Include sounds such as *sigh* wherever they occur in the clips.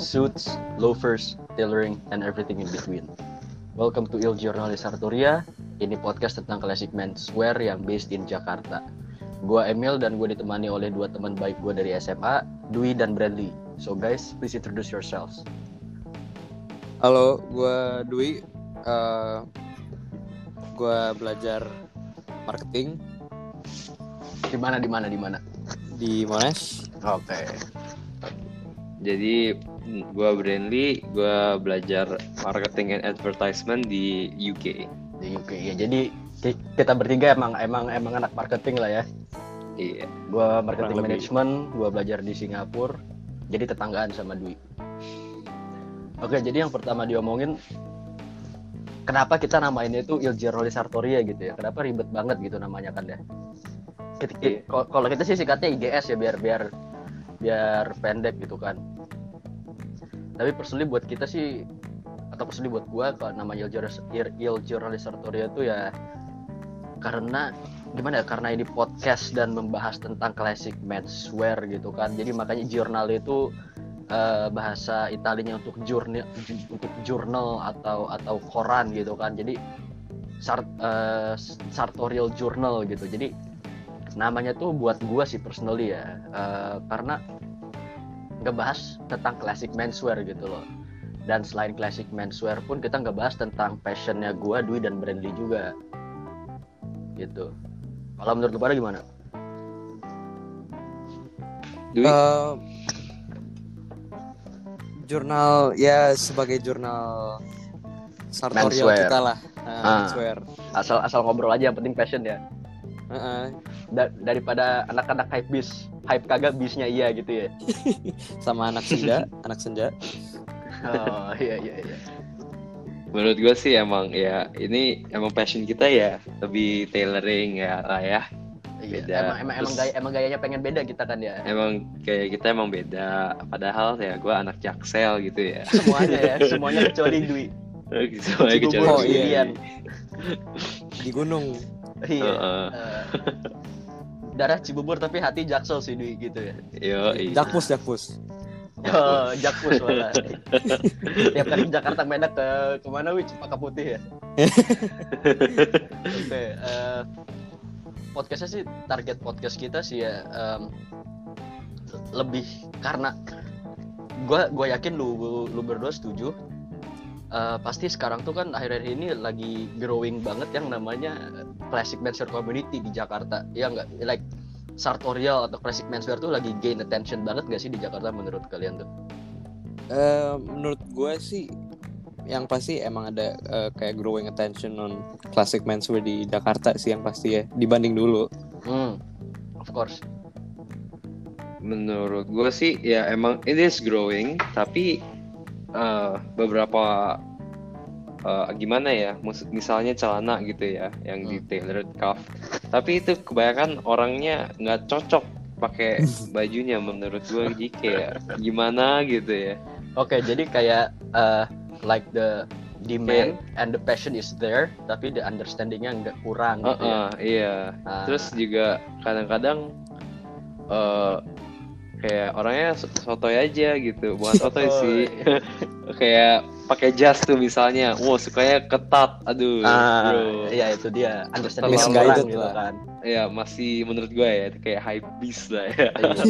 suits, loafers, tailoring, and everything in between. Welcome to Il Giornale Sartoria. Ini podcast tentang classic menswear yang based in Jakarta. Gua Emil dan gue ditemani oleh dua teman baik gue dari SMA, Dwi dan Bradley. So guys, please introduce yourselves. Halo, gue Dwi. Uh, gue belajar marketing Di mana di mana di mana? di Monash. Oke. Jadi gue Brandly, gue belajar marketing and advertisement di UK. Di UK ya. Jadi ki- kita bertiga emang emang emang anak marketing lah ya. Iya. Gua marketing management, gua belajar di Singapura. Jadi tetanggaan sama Dwi. Oke, jadi yang pertama diomongin kenapa kita namainnya itu Il Giornale Sartoria gitu ya. Kenapa ribet banget gitu namanya kan ya. Iya. Kalau kalau kita sih singkatnya IGS ya biar biar biar pendek gitu kan. Tapi personally buat kita sih atau personally buat gua kalau nama Il Giornale Sartoria itu ya karena gimana ya karena ini podcast dan membahas tentang classic menswear gitu kan. Jadi makanya jurnal itu eh, bahasa Italinya untuk jurnal untuk jurnal atau atau koran gitu kan. Jadi sart, eh, sartorial journal gitu. Jadi namanya tuh buat gua sih personally ya. Eh, karena ngebahas tentang classic menswear gitu loh dan selain classic menswear pun kita ngebahas tentang passionnya gua Dwi dan Brandly juga gitu kalau menurut lu pada gimana Dwi, Eh, jurnal ya sebagai jurnal sartorial Menswear. kita lah. Uh, Ah. menswear. asal asal ngobrol aja yang penting passion ya Uh-uh. Da- daripada anak-anak hype bis hype kagak bisnya iya gitu ya *laughs* Sama anak senja, *laughs* anak senja. oh iya iya iya menurut gue sih emang ya ini emang passion kita ya lebih tailoring ya lah ya. Iya, Beda. emang emang emang, Terus- gaya, emang gayanya pengen beda kita kan ya Emang kayak kita emang beda. Padahal ya gue anak jaksel gitu ya. semuanya ya *laughs* semuanya kecuali Dwi Semuanya kecuali Oh, iya. Di gunung. Iya. Eh, *laughs* darah Cibubur tapi hati Jaksel sih Dwi gitu ya. Yo, iya. Jakpus, jakpus. oh, Jakpus malah *laughs* tiap kali ke Jakarta mainnya ke ke mana Wi? Cempaka Putih ya? *laughs* Oke eh, podcastnya sih target podcast kita sih ya em, lebih karena gue gue yakin lu lu berdua setuju Eh, pasti sekarang tuh kan akhir-akhir ini lagi growing banget yang namanya classic menswear community di Jakarta. Ya nggak? Like sartorial atau classic menswear tuh lagi gain attention banget gak sih di Jakarta menurut kalian tuh? Eh, menurut gue sih yang pasti emang ada eh, kayak growing attention on classic menswear di Jakarta sih yang pasti ya dibanding dulu. hmm of course. Menurut gue sih ya emang it is growing, tapi eh, beberapa eh, gimana ya, mus- misalnya celana gitu ya, yang di Hmm. tailored cuff, tapi itu kebanyakan orangnya nggak cocok pakai *laughs* bajunya menurut gue jadi kayak gimana gitu ya. Oke, jadi kayak uh, like the demand and the passion is there, tapi the understandingnya nggak kurang gitu ya. Heeh, iya. Ah, Terus juga kadang-kadang eh kayak orangnya so- sotoy aja gitu, bukan *laughs* sotoy sih. *laughs* kayak pakai jas tuh misalnya, wow sukanya ketat, aduh, ah, bro. iya itu dia understanding misguided gitu lah. kan. Ya masih menurut gue ya kayak high beast lah ya. Iya.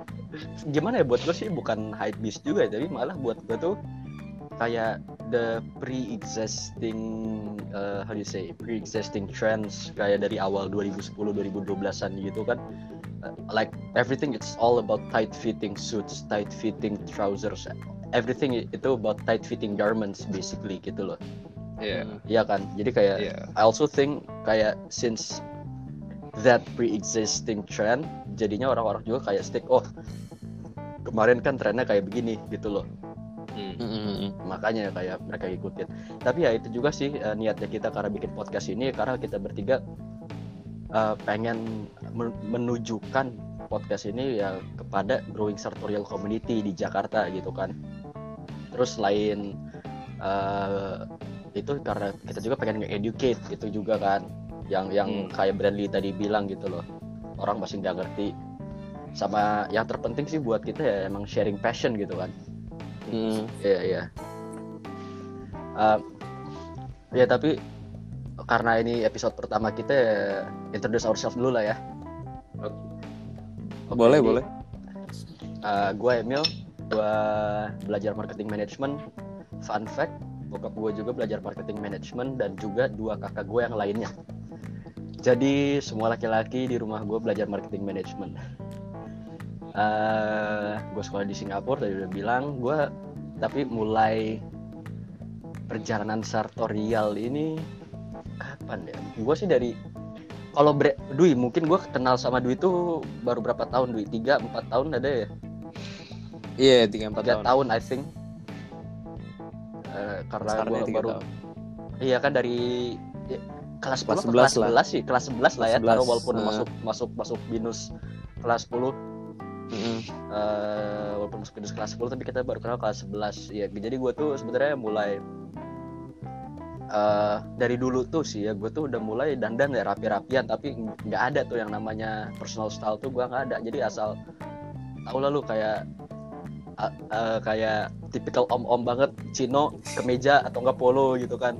*laughs* Gimana ya buat gue sih bukan hype beast juga, tapi malah buat gue tuh kayak the pre-existing uh, how do you say pre-existing trends kayak dari awal 2010 2012-an gitu kan like everything it's all about tight fitting suits tight fitting trousers everything itu about tight fitting garments basically gitu loh Iya. Iya kan jadi kayak Iya. I also think kayak since that pre-existing trend jadinya orang-orang juga kayak stick oh kemarin kan trennya kayak begini gitu loh Hmm. Mm-mm. makanya kayak mereka ikutin tapi ya itu juga sih eh, niatnya kita karena bikin podcast ini karena kita bertiga eh, pengen men- menunjukkan podcast ini ya kepada growing sartorial community di Jakarta gitu kan terus selain eh, itu karena kita juga pengen nge-educate itu juga kan yang yang Hmm. kayak Brandly tadi bilang gitu loh orang masih nggak ngerti sama yang terpenting sih buat kita ya emang sharing passion gitu kan Hmm. Iya iya. Eh, ya tapi karena ini episode pertama kita ya, introduce ourselves dulu lah ya. Oke, boleh jadi, boleh. eh, gue Emil, gue belajar marketing management. Fun fact, bokap gue juga belajar marketing management dan juga dua kakak gue yang lainnya. Jadi semua laki-laki di rumah gue belajar marketing management. Eh, gue sekolah di Singapura tadi udah bilang gue tapi mulai perjalanan sartorial ini kapan ya? Gue sih dari kalau Bre- Dwi mungkin gue kenal sama Dwi itu baru berapa tahun Dwi? Tiga empat tahun ada ya? Iya tiga empat tahun. tahun I think. Eh, karena gue baru tahun. iya kan dari ya, kelas 10 Kelas atau 11 kelas lah. 11 sih kelas 11 lah ya taruh 11, walaupun eh. masuk masuk masuk binus kelas 10 Mm-mm. eh walaupun masuk binus kelas 10 tapi kita baru kenal kelas 11 ya jadi gue tuh sebenarnya mulai eh dari dulu tuh sih ya gue tuh udah mulai dandan ya rapi-rapian tapi nggak ada tuh yang namanya personal style tuh gue nggak ada. Jadi asal tau lah lu kayak a- eh, kayak tipikal om-om banget Cino kemeja atau enggak polo gitu kan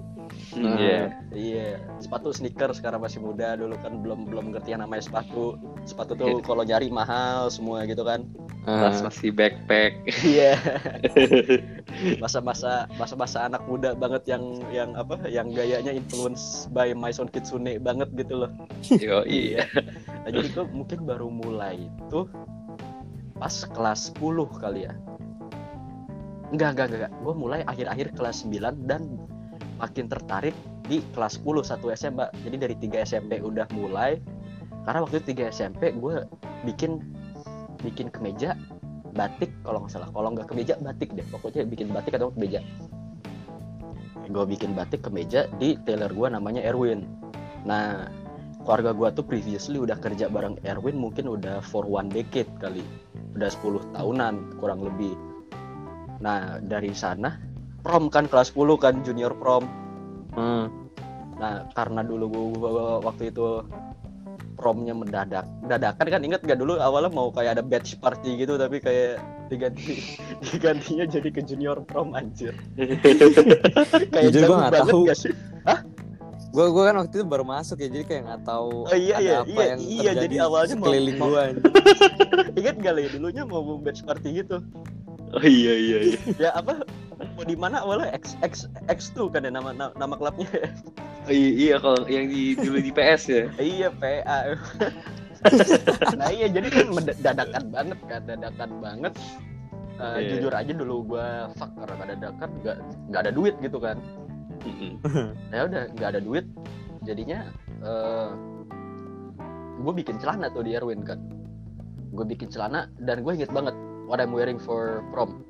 Hmm. Iya. Iya, sepatu sneaker sekarang masih muda dulu kan belum belum ngerti yang namanya sepatu. Sepatu tuh Iya. kalau nyari mahal semua gitu kan. Pas Ah, masih backpack. Iya. *laughs* Masa-masa masa-masa anak muda banget yang yang apa? Yang gayanya influence by My Son Kitsune banget gitu loh. Yo, iya. Nah, jadi gue mungkin baru mulai itu pas kelas 10 kali ya. Enggak, enggak, enggak. enggak. Gue mulai akhir-akhir kelas 9 dan makin tertarik di kelas 10 satu SMP. Jadi dari 3 SMP udah mulai. Karena waktu itu 3 SMP gue bikin bikin kemeja batik kalau nggak salah. Kalau nggak kemeja batik deh. Pokoknya bikin batik atau kemeja. Gue bikin batik kemeja di tailor gue namanya Erwin. Nah, keluarga gua tuh previously udah kerja bareng Erwin mungkin udah for one decade kali udah 10 tahunan kurang lebih nah dari sana prom kan kelas 10 kan junior prom hmm. nah karena dulu gua, gua- waktu itu promnya mendadak dadakan kan inget gak dulu awalnya mau kayak ada batch party gitu tapi kayak diganti *laughs* digantinya jadi ke junior prom anjir *laughs* kayak Jujur gua banget tahu. gak sih Gue gue kan waktu itu baru masuk ya jadi kayak nggak tahu Oh, iya, ada iya, apa iya, yang iya, terjadi jadi awalnya mau- sekeliling mau- gue. *laughs* inget gak lah dulunya mau batch party gitu Oh iya iya iya. ya apa di mana awalnya? X X X tuh kan ya nama nama, nama klubnya Oh, iya, iya kalau yang di dulu di PS ya. *laughs* iya PA *laughs* nah iya jadi kan dadakan banget kan dadakan banget. Eh, Iya. jujur aja dulu gua fuck karena dadakan nggak nggak ada duit gitu kan. Ya udah nggak ada duit. Jadinya eh gue bikin celana tuh di Erwin kan. Gue bikin celana dan gue inget banget what I'm wearing for prom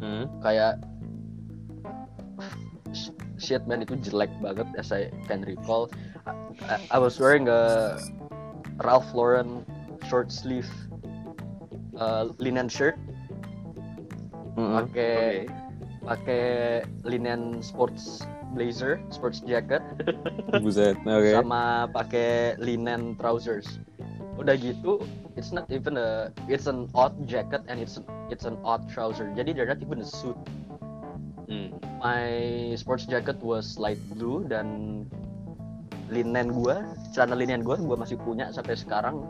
Hmm. kayak sh- shit man itu jelek banget as I can recall I, I- I was wearing a Ralph Lauren short sleeve uh, linen shirt Hmm. pakai Oke. pakai linen sports blazer sports jacket *laughs* Buset. Oke. sama pakai linen trousers udah gitu it's not even a it's an odd jacket and it's it's an odd trouser. Jadi they're not even a suit. Hmm. my sports jacket was light blue dan linen gua celana linen gua gua masih punya sampai sekarang.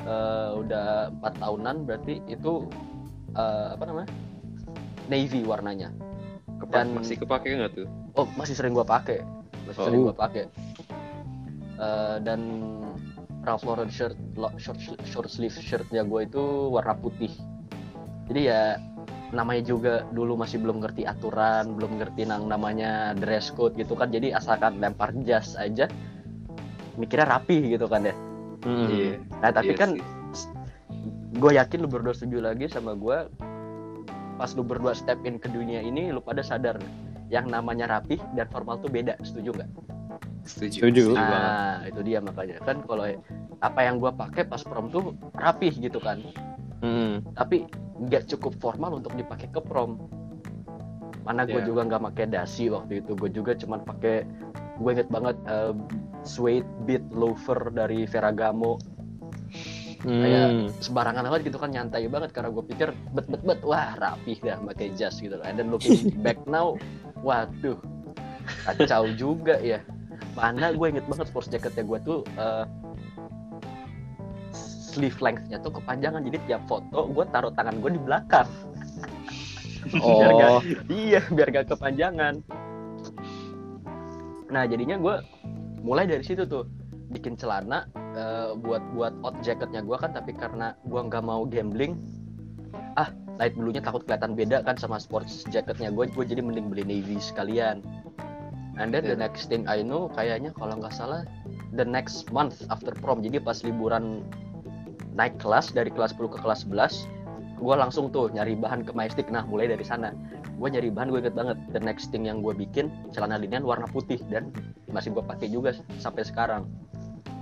Eh, udah empat tahunan berarti itu eh, apa namanya? Navy warnanya. Kepa- Dan- masih kepake nggak tuh? oh masih sering gua pakai masih Oh. sering gua pakai Eh, dan Ralph Lauren shirt short short sleeve shirtnya gua itu warna putih jadi ya namanya juga dulu masih belum ngerti aturan belum ngerti nang namanya dress code gitu kan jadi asalkan lempar jas aja mikirnya rapi gitu kan ya Hmm. Iya. nah tapi Iya kan gue yakin lu berdua setuju lagi sama gue pas lu berdua step in ke dunia ini lu pada sadar yang namanya rapi dan formal tuh beda setuju nggak Setuju. Setuju. nah itu dia makanya kan kalau apa yang gue pakai pas prom tuh rapih gitu kan Hmm. tapi nggak cukup formal untuk dipakai ke prom mana gue Ya. juga nggak pakai dasi waktu itu gue juga cuman pakai gue inget banget eh, suede beat loafer dari Ferragamo kayak Hmm. sembarangan banget gitu kan nyantai banget karena gue pikir bet bet bet wah rapih dah pakai jas gitu and then looking *laughs* back now waduh kacau juga ya mana gue inget banget sports jacketnya gue tuh eh, sleeve lengthnya tuh kepanjangan jadi tiap foto gue taruh tangan gue di belakang. *laughs* Biar nggak- Oh, iya biar gak kepanjangan. Nah jadinya gue mulai dari situ tuh bikin celana eh, buat buat out jacketnya gue kan tapi karena gue nggak mau gambling ah light blue-nya takut kelihatan beda kan sama sports jacketnya gue gue jadi mending beli navy sekalian. And then the Yeah. next thing I know kayaknya kalau nggak salah the next month after prom jadi pas liburan naik kelas dari kelas 10 ke kelas 11 gue langsung tuh nyari bahan ke Majestic nah mulai dari sana gue nyari bahan gue inget banget the next thing yang gue bikin celana linen warna putih dan masih gue pakai juga sampai sekarang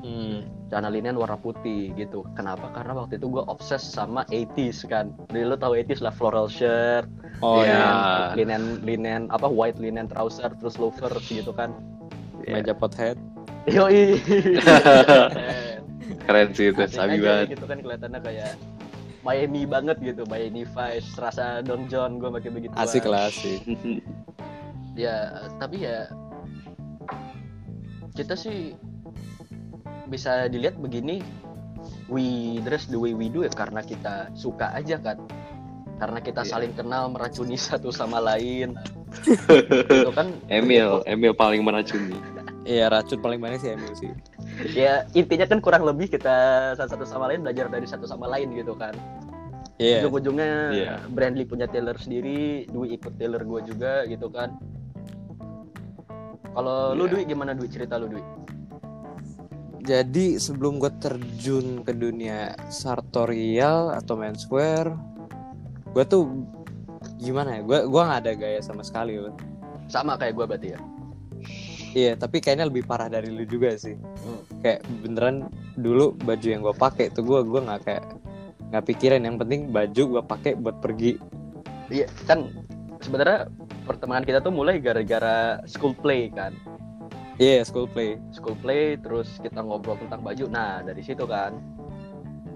hmm. celana linen warna putih gitu kenapa karena waktu itu gue obses sama 80s kan jadi lo tau 80s lah floral shirt oh Iya. ya. linen linen apa white linen trouser terus loafers gitu kan Iya. Meja pothead. yoi *laughs* Keren sih itu, sabi banget. gitu kan kelihatannya kayak Miami banget gitu Miami Vice rasa Don John gue pakai begitu Asik lah asik. *laughs* ya tapi ya kita sih bisa dilihat begini we dress the way we do ya karena kita suka aja kan karena kita Iya. saling kenal meracuni *laughs* satu sama lain *laughs* itu kan Emil, Emil paling meracuni. Iya racun paling banyak sih Emil sih. Ya intinya kan kurang lebih kita satu sama lain belajar dari satu sama lain gitu kan Iya. ujung-ujungnya Iya. Brandly punya tailor sendiri Dwi ikut tailor gue juga gitu kan kalau lu Iya. Dwi gimana Dwi cerita lu Dwi Jadi sebelum gue terjun ke dunia sartorial atau menswear, gue tuh gimana ya? Gue gua nggak ada gaya sama sekali loh. sama kayak gue berarti ya Iya, tapi kayaknya lebih parah dari lu juga sih. Hmm. Kayak beneran dulu baju yang gue pakai tuh gue gua nggak kayak nggak pikirin yang penting baju gue pakai buat pergi. Iya kan sebenarnya pertemanan kita tuh mulai gara-gara school play kan Iya, school play. school play terus kita ngobrol tentang baju nah dari situ kan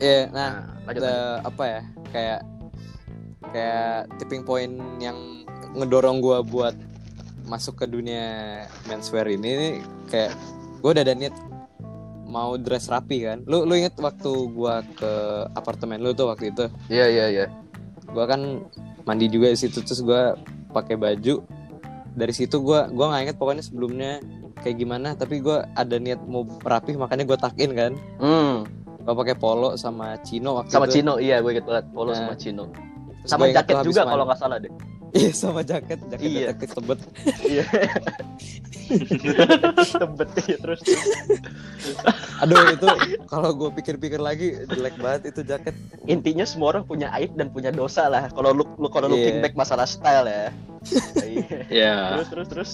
Iya, nah nah lanjut, lanjut. the- apa ya? Kayak kayak tipping point yang ngedorong gue buat masuk ke dunia menswear ini kayak gue udah ada niat mau dress rapi kan. Lu lu inget waktu gua ke apartemen lu tuh waktu itu? iya iya iya Gua kan mandi juga di situ terus gua pakai baju. Dari situ gua gua nggak inget pokoknya sebelumnya kayak gimana tapi gua ada niat mau rapi makanya gua takin kan. hmm, Gua pakai polo sama chino waktu sama itu. Cino iya gue inget banget polo Nah, sama Terus sama jaket juga kalau nggak salah deh Iya sama jaket, jaket Iya. detektif tebet. iya *laughs* tebet iya, terus Aduh itu kalau gue pikir-pikir lagi jelek banget itu jaket. intinya semua orang punya aib dan punya dosa lah kalau lu, lu kalau looking Iya. back masalah style ya Iya. Ya. terus terus terus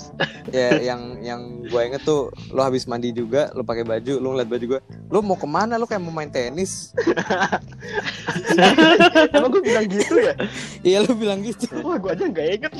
Ya yang yang gue inget tuh lo habis mandi juga, lo pakai baju, lo ngeliat baju gue, lo mau ke mana? Lo kayak mau main tenis? *laughs* emang gue bilang gitu ya Iya lo bilang gitu. wah gue aja nggak inget *laughs*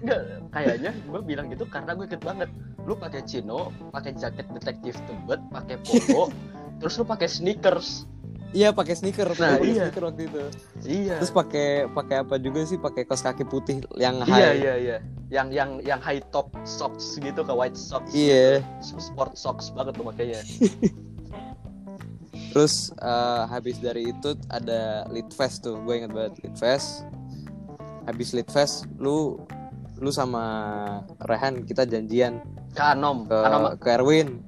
Enggak, kayaknya gue bilang gitu karena gue inget banget. Lu pakai chino, pakai jaket detektif tebet, pakai polo, *laughs* terus lu pakai sneakers. Iya pakai sneaker, Nah, pakai iya. sneaker waktu itu. Iya. Terus pakai pakai apa juga sih? Pakai kaos kaki putih yang iya high. iya iya. Yang yang yang high top socks gitu ke white socks. Iya. gitu. Sport socks banget tuh makanya. *laughs* Terus eh, habis dari itu ada lit fest tuh, gue inget banget lit fest. Habis lit fest, lu lu sama Rehan kita janjian Ke Anom, ke Anom ke Erwin.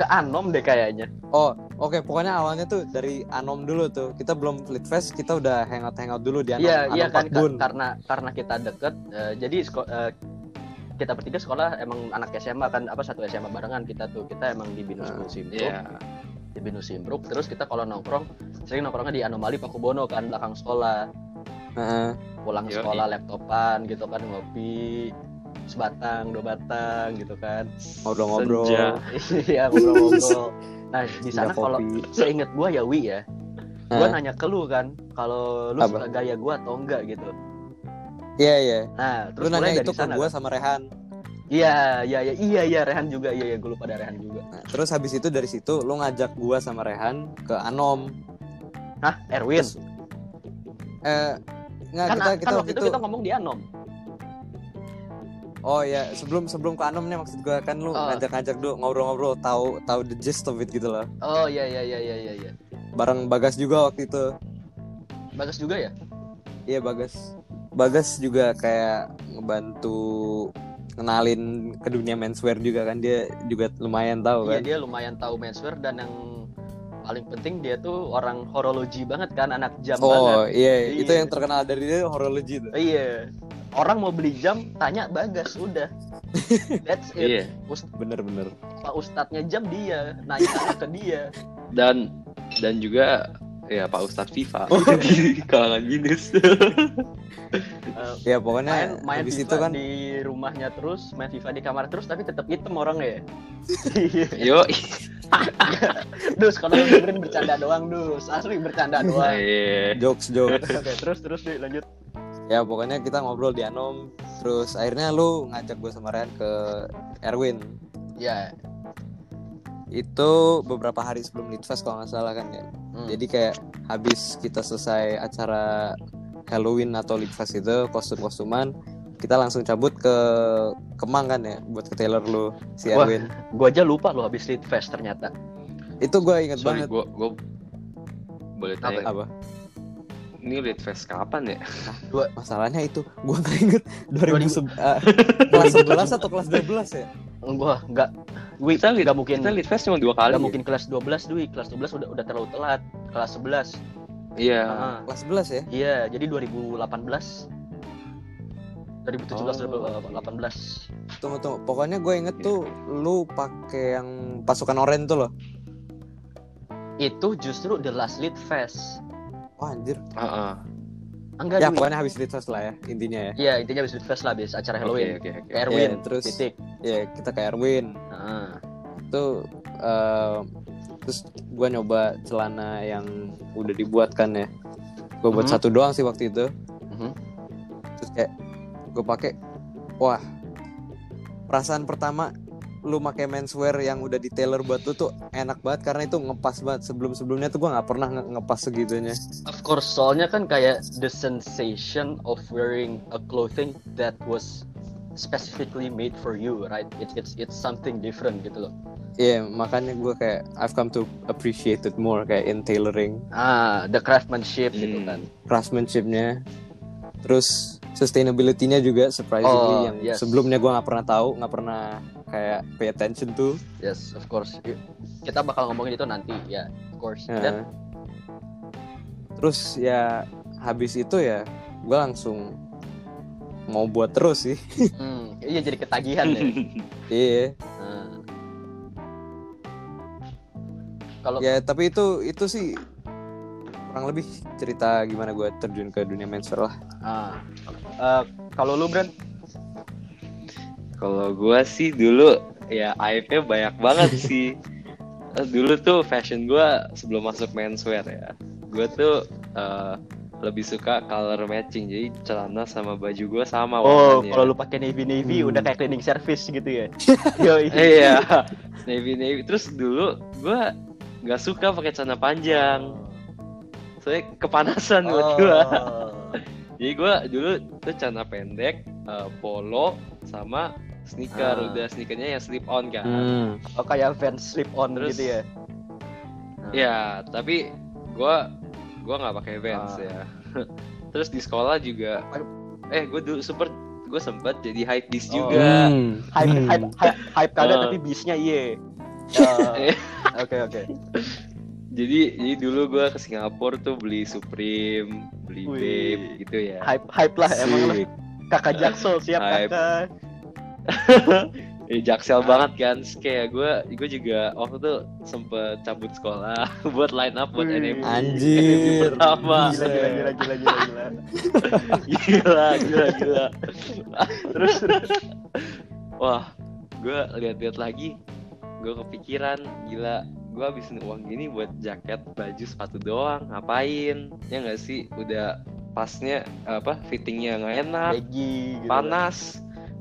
Ke Anom deh kayaknya. Oh, oke. Pokoknya awalnya tuh dari Anom dulu tuh. Kita belum Fleet Fest, kita udah hangout hangout dulu di Anom. Iya Anom iya kan karena karena kita deket eh, jadi eh, kita bertiga sekolah emang anak SMA kan apa satu SMA barengan kita tuh kita emang di binus Ah, Simpruk Iya. di binus Simpruk terus kita kalau nongkrong sering nongkrongnya di Anomali Pakubono kan belakang sekolah Heeh. pulang Yoi. sekolah laptopan gitu kan ngopi sebatang dua batang gitu kan ngobrol-ngobrol. *laughs* Iya ngobrol-ngobrol nah di sana kalau seinget gua ya Wi ya gua Hah? nanya ke lu kan kalau lu Apa? suka gaya gua atau enggak gitu Iya iya. nah Lu terus mulai nanya itu ke sana gue kan? sama Rehan. Iya, iya, iya, iya, iya, Rehan juga, iya, iya, gue lupa ada Rehan juga. Nah, terus habis itu dari situ lu ngajak gua sama Rehan ke Anom. Hah, Erwin? Terus, Eh, nggak kan, kita kan kita waktu itu kita ngomong di Anom. Oh ya, sebelum sebelum ke Anom nih maksud gua kan lu Oh. ngajak-ngajak dulu ngobrol-ngobrol tahu tahu the gist of it gitu loh. Oh, iya, iya, iya, iya, iya, iya. Bareng Bagas juga waktu itu. Bagus juga ya? Iya Bagas. Bagas juga kayak ngebantu kenalin ke dunia menswear juga kan dia juga lumayan tahu Iya, kan. dia lumayan tahu menswear dan yang paling penting dia tuh orang horologi banget kan, anak jam Oh banget. iya, Iya. itu yang terkenal dari dia horologi tuh. Iya. Orang mau beli jam, tanya Bagas, udah. *laughs* That's it. Iya. Ust- Bener-bener. Pak Ustadznya jam dia, nanya *laughs* ke dia. Dan dan juga ya Pak Ustadz FIFA Oh. *laughs* di kalangan minus. Eh, Ya pokoknya main main FIFA itu kan di rumahnya terus, main FIFA di kamar terus, tapi tetap hitam orangnya ya. Iya. Yo, dus kalau dengerin bercanda doang dus, asli bercanda doang. iya. jokes jokes. Oke, terus terus deh lanjut. Ya pokoknya kita ngobrol di Anom. Terus akhirnya lu ngajak gue sama Rehan ke Erwin. Ya. Itu beberapa hari sebelum Litfest kalau nggak salah kan ya. hmm. Jadi kayak habis kita selesai acara Halloween atau Litfest itu kostum-kostuman kita langsung cabut ke Kemang kan ya buat ke Taylor lu si Wah. Erwin. gua aja lupa lo habis Lead Fest ternyata. Itu gue inget Sorry, banget. gua gua boleh tanya Apa? Ini Lead Fest kapan ya? Masalahnya itu gue nggak inget 2000 eh, kelas 11 atau kelas 12 ya? Gua enggak Wih, Kita nggak mungkin Kita Lead Fest cuma dua kali. nggak ya? mungkin kelas 12 Dwi, kelas 12 udah udah terlalu telat. Kelas 11. Iya. Heeh. Kelas 11 ya? Iya, jadi 2018 2017 Oh. 2018. Tunggu tunggu. Pokoknya gue inget Iya. tuh lu pakai yang pasukan oranye tuh loh. Itu justru The Last Lead Fest. Wah anjir. Heeh. Enggak Ya pokoknya habis Litfest lah ya intinya ya. Iya, intinya habis Lead Fest lah habis acara Oke, Halloween. oke, oke. Ke Erwin, Iya, terus- titik. Ya kita ke Erwin. Heeh. Itu eh, terus gue nyoba celana yang udah dibuat kan ya. Gue buat Mhm. satu doang sih waktu itu. Mhm. Terus kayak gue pakai wah perasaan pertama lu pakai menswear yang udah di tailor buat lu tuh enak banget karena itu ngepas banget sebelum sebelumnya tuh gue nggak pernah nge- ngepas segitunya Of course, soalnya kan kayak the sensation of wearing a clothing that was specifically made for you, right? It's it's it's something different gitu loh. Iya makanya gue kayak I've come to appreciate it more kayak in tailoring Ah, the craftsmanship gitu Hmm. kan. craftsmanshipnya terus sustainability-nya juga surprisingly Oh, yang yes. sebelumnya gue nggak pernah tahu nggak pernah kayak pay attention tuh Yes, of course. Kita bakal ngomongin itu nanti, ya, of course. Nah, Dan terus ya habis itu ya gue langsung mau buat terus sih *laughs* hmm, iya jadi ketagihan ya. *laughs* iya Nah. Kalau ya tapi itu itu sih kurang lebih cerita gimana gue terjun ke dunia menswear lah ah, eh, kalau lu Bran, Kalau gua sih dulu ya aibnya banyak banget *laughs* sih. Eh, Dulu tuh fashion gua sebelum masuk menswear ya. Gua tuh eh, lebih suka color matching. Jadi celana sama baju gua sama oh warnanya. kalau lu pakai navy navy Hmm. udah kayak cleaning service gitu ya. *laughs* Yoi. Iya. navy navy. Terus dulu gua nggak suka pakai celana panjang. Soalnya kepanasan buat gua. Jadi gua dulu tuh celana pendek, eh, polo sama sneaker. Ah. Udah sneakernya yang slip on kan. Oh kayak Vans slip on Terus- gitu ya. Ya, tapi gua gua nggak pakai Vans Ah. ya. *laughs* Terus di sekolah juga eh gue dulu super gue sempet jadi hype beast Oh. juga. Hmm. Hype Hmm. hype hype, hype kagak Ah. tapi bisnya iye. Eh, *laughs* Oke oke. Jadi jadi dulu gua ke Singapura tuh beli Supreme, beli Wih. Babe gitu ya. Hype hype lah emang lu. Sik. Kakak Jaksel siap Hype. kakak. *laughs* Eh, jaksel banget kan. Kayak gue gue juga waktu itu sempet cabut sekolah *laughs* buat line up buat Wih. NMB. Anjir. Pertama. Gila gila gila gila gila gila. gila gila gila Terus terus. wah gue lihat-lihat lagi gue kepikiran gila gue habisin uang gini buat jaket baju sepatu doang. Ngapain? Ya nggak sih? Udah pasnya apa fittingnya nggak enak. Peggy gitu. panas.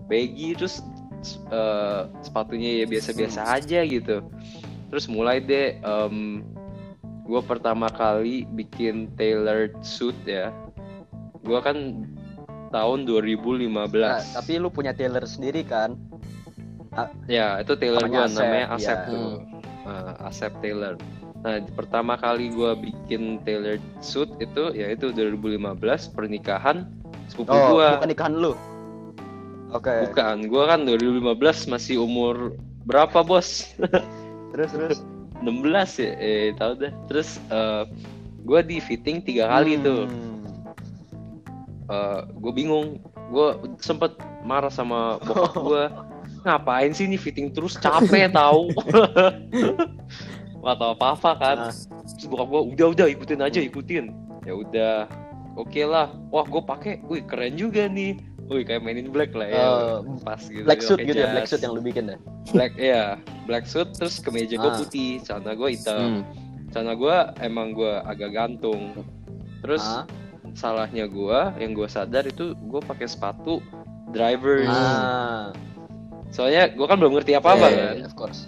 Baggy terus eh, sepatunya ya biasa-biasa aja gitu. Terus mulai deh gue pertama kali bikin tailored suit ya. Gue kan tahun 2015 Nah, tapi lu punya tailor sendiri kan? ya itu tailor gue Namanya Asep, namanya Asep ya. tuh Eh, Asep Taylor nah pertama kali gue bikin tailored suit itu ya itu 2015 pernikahan sepupu Oh, gue bukan nikahan lu. Oke. bukan gue kan 2015 masih umur berapa bos *laughs* Terus terus. 16 ya eh tahu deh terus gue di fitting tiga kali tuh Hmm. gue bingung gue sempet marah sama bokap gue *laughs* ngapain sih ini fitting terus? Capek tahu nggak *laughs* tahu apa apa kan. Ah. terus bokap gue udah udah ikutin aja ikutin. Ya udah. Oke lah. Wah gue pakai. Wih keren juga nih. Wih kayak mainin black lah ya. Eh, pas gitu. Black suit gitu ya, black suit yang lu bikin ya. black ya black suit terus kemeja gue Ah. putih celana gue hitam. Hmm. celana gue emang gue agak gantung. Terus Ah. salahnya gue yang gue sadar itu gue pakai sepatu drivers. Ah. Soalnya gue kan belum ngerti apa apa Iya, kan Of course.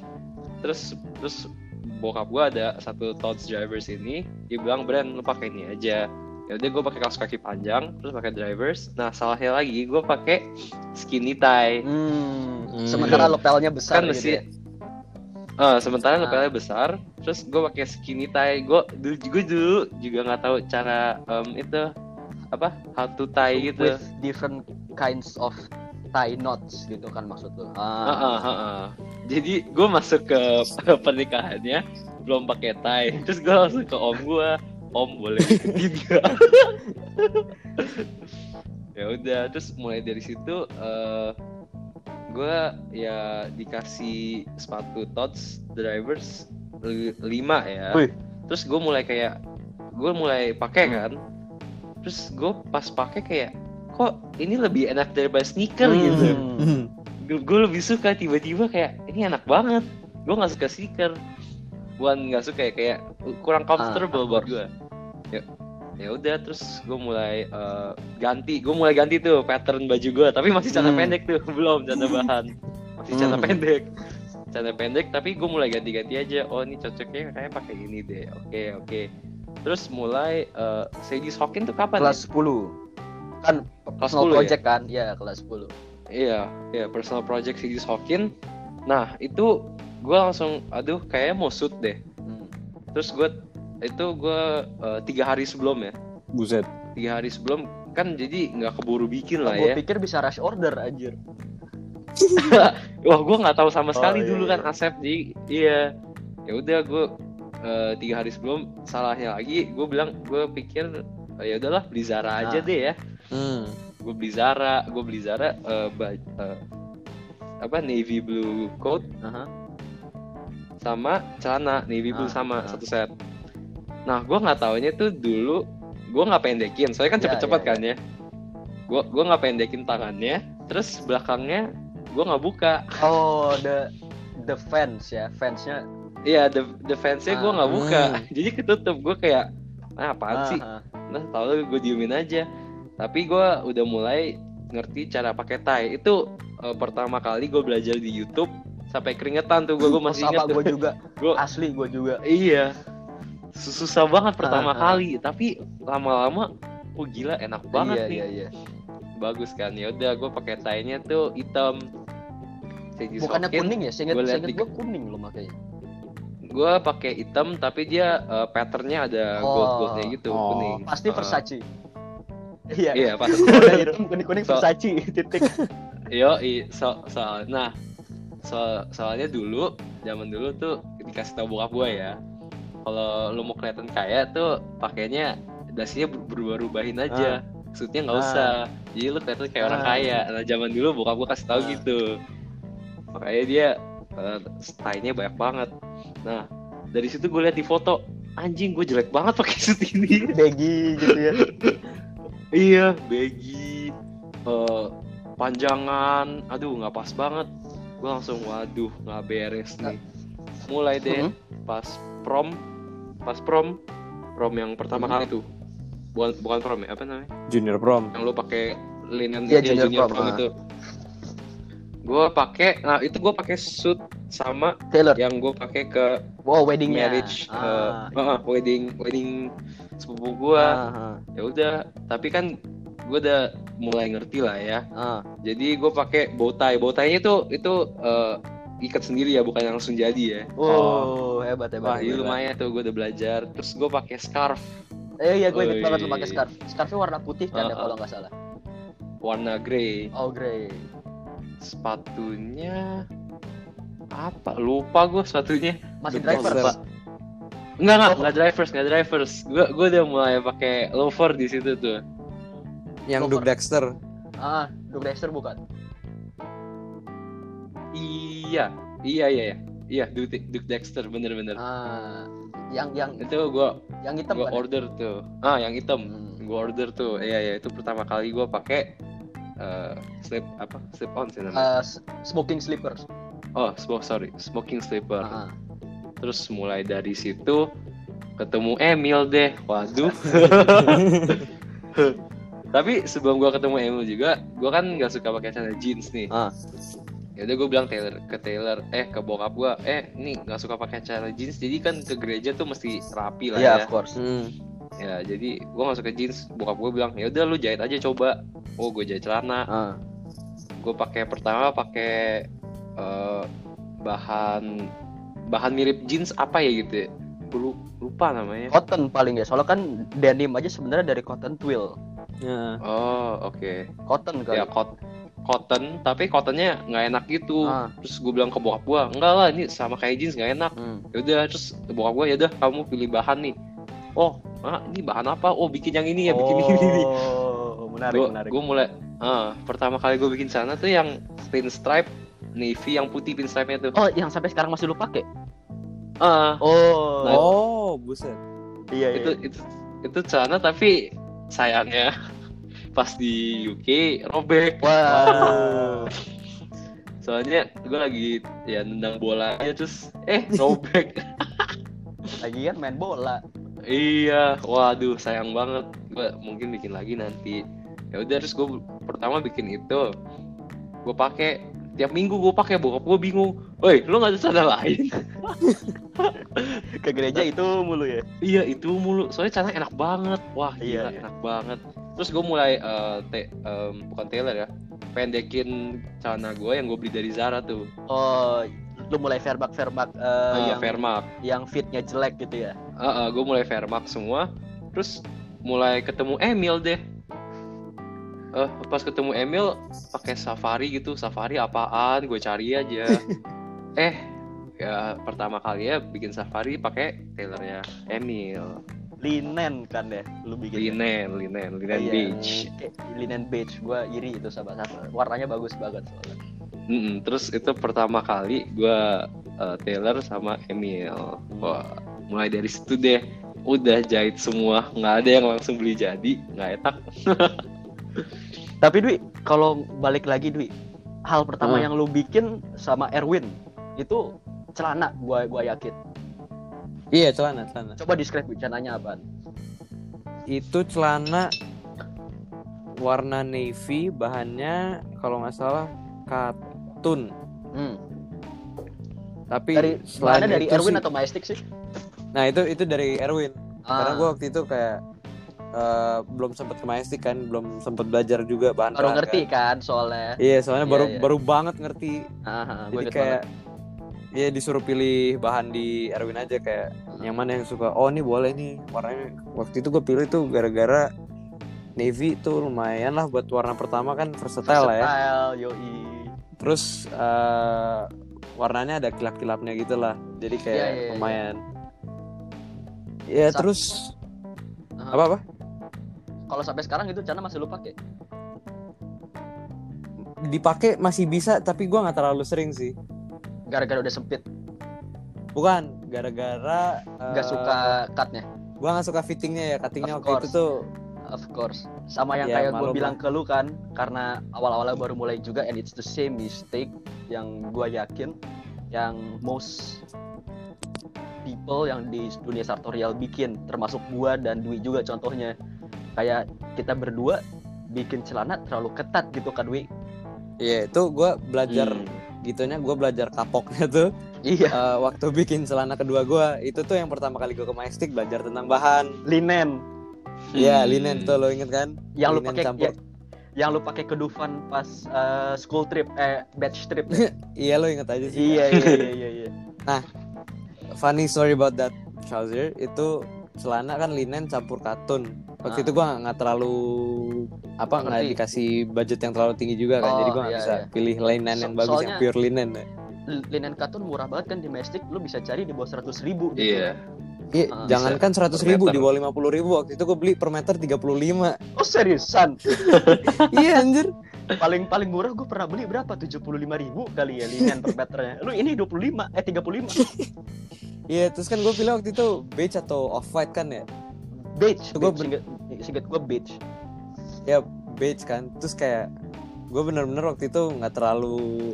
terus terus bokap gue ada satu Tots drivers ini dia bilang brand lu pakai ini aja ya udah gue pakai kaos kaki panjang terus pakai drivers nah salahnya lagi gue pakai skinny tie Hmm. Hmm. Sementara lapelnya besar kan gitu mesti ya. Ah, sementara Ah. lapelnya besar terus gue pakai skinny tie gue dulu gue dulu juga nggak tahu cara em, itu apa how to tie gitu With different kinds of tie knots gitu kan maksud lu. Ah, ah, Ah. ah, ah. Jadi gue masuk ke *laughs* pernikahannya belum pakai tie. *laughs* Terus gue langsung ke om gue, om boleh gak? *laughs* ya udah, terus mulai dari situ eh gue ya dikasih sepatu Tots drivers li- lima ya. Wih. Terus gue mulai kayak gue mulai pakai kan. Terus gue pas pakai kayak kok ini lebih enak daripada sneaker gitu. Hmm. gue lebih suka tiba-tiba kayak ini enak banget. Gue nggak suka sneaker. Bukan nggak suka ya kayak kurang comfortable Ah, buat gue ya ya udah terus gue mulai eh, ganti. Gue mulai ganti tuh pattern baju gue tapi masih celana Hmm. pendek tuh. *laughs* Belum celana bahan. Masih celana Hmm. pendek. Celana pendek tapi gue mulai ganti-ganti aja. Oh ini cocoknya kayak pakai ini deh. Oke oke. Terus mulai uh, Seiji Hokin tuh kapan ya? Kelas 10. Kan Kelas personal 10 ya? project kan? Iya, kelas 10. Iya, iya personal project Sigis Hokin. Nah itu gue langsung, aduh kayaknya mau shoot deh. Hmm. Terus gue itu gue eh, tiga hari sebelum ya, Buset. tiga hari sebelum kan jadi nggak keburu bikin lah gue ya. pikir bisa rush order anjir. *laughs* Wah gue nggak tahu sama Oh, sekali iya, dulu iya. kan Asep jadi iya. Ya udah gue eh, tiga hari sebelum salahnya lagi gue bilang gue pikir eh, ya udahlah beli Zara aja Nah. deh ya. Hmm. Gue beli Zara, gue beli Zara eh, ba- eh, apa navy blue coat Aha. sama celana navy blue Ah, sama ah. satu set. Nah, gua nggak taunya tuh dulu gua nggak pendekin, soalnya kan Ya, cepet-cepet ya, kan ya. Gua gua nggak pendekin tangannya, terus belakangnya gua nggak buka. Oh, the the fans ya, fansnya. Iya, the the fansnya Ah. nggak buka, Hmm. jadi ketutup. Gua kayak, ah, apaan sih? Ah, ah. Nah, tahu gue diemin aja. Tapi gua udah mulai ngerti cara pakai tie. Itu eh, pertama kali gue belajar di YouTube sampai keringetan tuh gue gue masih sama ingat gue juga. *laughs* Gua- Asli gue juga. Iya. Susah banget pertama Ah, ah. kali, tapi lama-lama oh gila enak banget iya, nih. iya, iya. Bagus kan. Ya udah gue pakai tie-nya tuh hitam. Bukannya kuning ya? Seinget di- gue kuning loh makanya. Gue pakai hitam tapi dia eh, patternnya ada Oh. gold-goldnya gitu, Oh. kuning. Pasti Ah. Versace. Iya. Iya, pas. *laughs* Udah hitam kuning-kuning So- Versace *laughs* titik. Yo, i, so, soal nah so, soalnya dulu zaman dulu tuh dikasih tau bokap gue ya kalau lu mau kelihatan kaya tuh pakainya dasinya ber- berubah-ubahin aja maksudnya nggak Ah. usah jadi lu kelihatan kayak orang Ah. kaya nah zaman dulu bokap gue kasih tahu Ah. gitu makanya dia uh, stylenya banyak banget nah dari situ gue lihat di foto anjing gue jelek banget pakai suit ini Baggy gitu ya. *laughs* Iya, baggy, eh, panjangan, aduh nggak pas banget. Gue langsung waduh nggak beres nih. Mulai deh Mhm. pas prom, pas prom, prom yang pertama Mhm. kali tuh, bukan bukan prom ya apa namanya? Junior prom. Yang lo pakai linen Iya, iya, junior junior, prom, prom, ah. itu. gue pakai nah itu gue pakai suit sama Taylor yang gue pakai ke wow weddingnya marriage ah, uh, uh, wedding wedding sepupu gue ah, ya udah tapi kan gue udah mulai ngerti lah ya. Ah. jadi gue pakai bow tie. Bow tie nya itu itu eh, ikat sendiri ya bukan langsung jadi ya. Oh hebat hebat wah iya hebat. lumayan tuh gue udah belajar. Terus gue pakai scarf. Eh iya gue inget banget lu pakai scarf. Scarfnya warna putih kan ya Ah, ah. kalau nggak salah. Warna grey. Oh grey. Sepatunya apa? Lupa gue sepatunya. Masih driver pak Enggak enggak. Oh. enggak drivers enggak drivers. Gue gue udah mulai pakai loafer di situ tuh. Yang Lover. Duke Dexter. ah Duke Dexter bukan? Iya. Iya iya iya. Iya Duke, Duke Dexter bener bener ah yang yang itu gue yang hitam gue kan ya? order tuh. Ah yang hitam. Hmm. gue order tuh. Iya iya itu pertama kali gue pakai eh, slip apa? Slip on sih namanya. Ah, s- smoking slippers. Oh smoke sorry. Smoking slipper. Ah, terus mulai dari situ ketemu Emil deh waduh *laughs* tapi sebelum gua ketemu Emil juga gua kan nggak suka pakai celana jeans nih Ah. ya udah gue bilang Taylor ke Taylor eh ke bokap gua eh nih nggak suka pakai celana jeans jadi kan ke gereja tuh mesti rapi lah Iya, ya of course. Hmm. ya jadi gua nggak suka jeans bokap gua bilang ya udah lu jahit aja coba oh gue jahit celana Ah. gue pakai pertama pakai eh, bahan bahan mirip jeans apa ya gitu ya Gua lu- lupa namanya Cotton paling ya, soalnya kan denim aja sebenarnya dari cotton twill. Ya. oh oke Cotton kan. ya cot cotton tapi cottonnya nggak enak gitu Ah. terus gue bilang ke bokap gue enggak lah ini sama kayak jeans nggak enak Hmm. ya udah terus bokap gue ya udah kamu pilih bahan nih oh ah, ini bahan apa oh bikin yang ini ya bikin ini nih Oh, menarik, gue menarik. gue mulai ah, pertama kali gue bikin sana tuh yang pinstripe navy yang putih pinstripe-nya tuh Oh, yang sampai sekarang masih lu pakai? ah Oh, Nah, Oh, buset. iya, iya. itu itu itu celana tapi sayangnya *laughs* pas di UK robek Wow. *laughs* soalnya gue lagi ya nendang bola aja terus eh robek *laughs* Lagi kan main bola. iya waduh sayang banget gue mungkin bikin lagi nanti ya udah terus gue pertama bikin itu gue pakai tiap minggu gue pakai bokap gue bingung. Woi lo nggak ada celana lain? Ke gereja itu mulu ya. iya itu mulu. Soalnya celana enak banget. Wah Iya, gila iya. enak banget. Terus gue mulai eh, te- em, bukan tailor ya pendekin celana gue yang gue beli dari Zara tuh. Oh, lu mulai verbak verbak Ah, yang Fairmark. yang fitnya jelek gitu ya. gue mulai Fairmark semua. Terus mulai ketemu Emil deh eh pas ketemu Emil pakai safari gitu. Safari apaan? Gue cari aja. *laughs* Eh ya pertama kali ya bikin safari pakai tailornya Emil. Linen kan ya, lu bikin. linen linen linen Iya, beige. Linen beige, gua iri itu sahabat sahabat. Warnanya bagus banget soalnya. Mm-mm, terus itu pertama kali gue uh, tailor sama Emil. Wah mulai dari situ deh. Udah jahit semua. Nggak ada yang langsung beli jadi. Nggak enak *laughs* Tapi Dwi, kalau balik lagi Dwi, hal pertama Hmm. yang lu bikin sama Erwin itu celana, gua gua yakin. Iya, celana, celana. Coba describe celananya apaan? Itu celana warna navy, bahannya kalau nggak salah katun. Hmm. Tapi Dari selain dari Erwin sih- atau Majestic sih? Nah, itu itu dari Erwin. Karena Ah, gue waktu itu kayak eh, belum sempet ke Majestic kan, belum sempet belajar juga bahan baru ngerti kan soalnya. Iya, soalnya Iya, baru iya. baru banget ngerti. Ah, gue Jadi kayak banget. ya disuruh pilih bahan di Erwin aja kayak yang mana yang suka. Oh, ini boleh nih warnanya. Waktu itu gue pilih tuh gara-gara navy tuh lumayan lah buat warna pertama kan versatile lah ya. Versatile, yoi. Terus eh, warnanya ada kilap-kilapnya gitu lah. Jadi kayak Iya, iya, iya. lumayan. Ya Sa- terus Aha. apa apa? Kalau sampai sekarang itu celana masih lu pakai? Dipakai masih bisa tapi gua nggak terlalu sering sih. Gara-gara udah sempit, Bukan gara-gara nggak eh, suka cutnya. Gua nggak suka fittingnya ya, cuttingnya waktu itu tuh Of course. Sama yang Ya, kayak gue bilang ke lu kan, karena awal-awalnya baru mulai juga, and it's the same mistake yang gue yakin, yang most people yang di dunia sartorial bikin, termasuk gua dan Dwi juga contohnya. Kayak kita berdua bikin celana terlalu ketat gitu kan Dwi. Iya, itu gue belajar Hmm. gitunya, gue belajar kapoknya tuh iya *laughs* eh, waktu bikin celana kedua gue. Itu tuh yang pertama kali gue ke Majestic belajar tentang bahan. linen Iya, Hmm. linen tuh lo inget kan? yang lu Linen pakai campur. ya, yang lu pakai ke Dufan pas eh, school trip eh batch trip *laughs* Iya lo inget aja sih. iya iya *laughs* iya iya iya Funny story about that trouser itu celana kan linen campur katun. Waktu Ah. itu gue nggak terlalu apa nggak dikasih budget yang terlalu tinggi juga kan, Oh, jadi gue nggak iya, bisa iya. pilih linen So- yang bagus yang soalnya- pure linen. ya. Linen katun murah banget kan di Domestic lu bisa cari di bawah seratus ribu gitu. Iya. Iya, Ah, jangankan seratus ribu di bawah lima puluh ribu waktu itu gue beli per meter tiga puluh lima. oh seriusan *laughs* iya anjir. paling paling murah gue pernah beli berapa tujuh puluh lima ribu kali ya linen per meternya lu ini 25 eh 35 Iya, terus kan gue pilih waktu itu beige atau off white kan ya. Beige Gua beige. ben- Singkat, gue beige Ya beige kan. Terus kayak gue bener-bener waktu itu nggak terlalu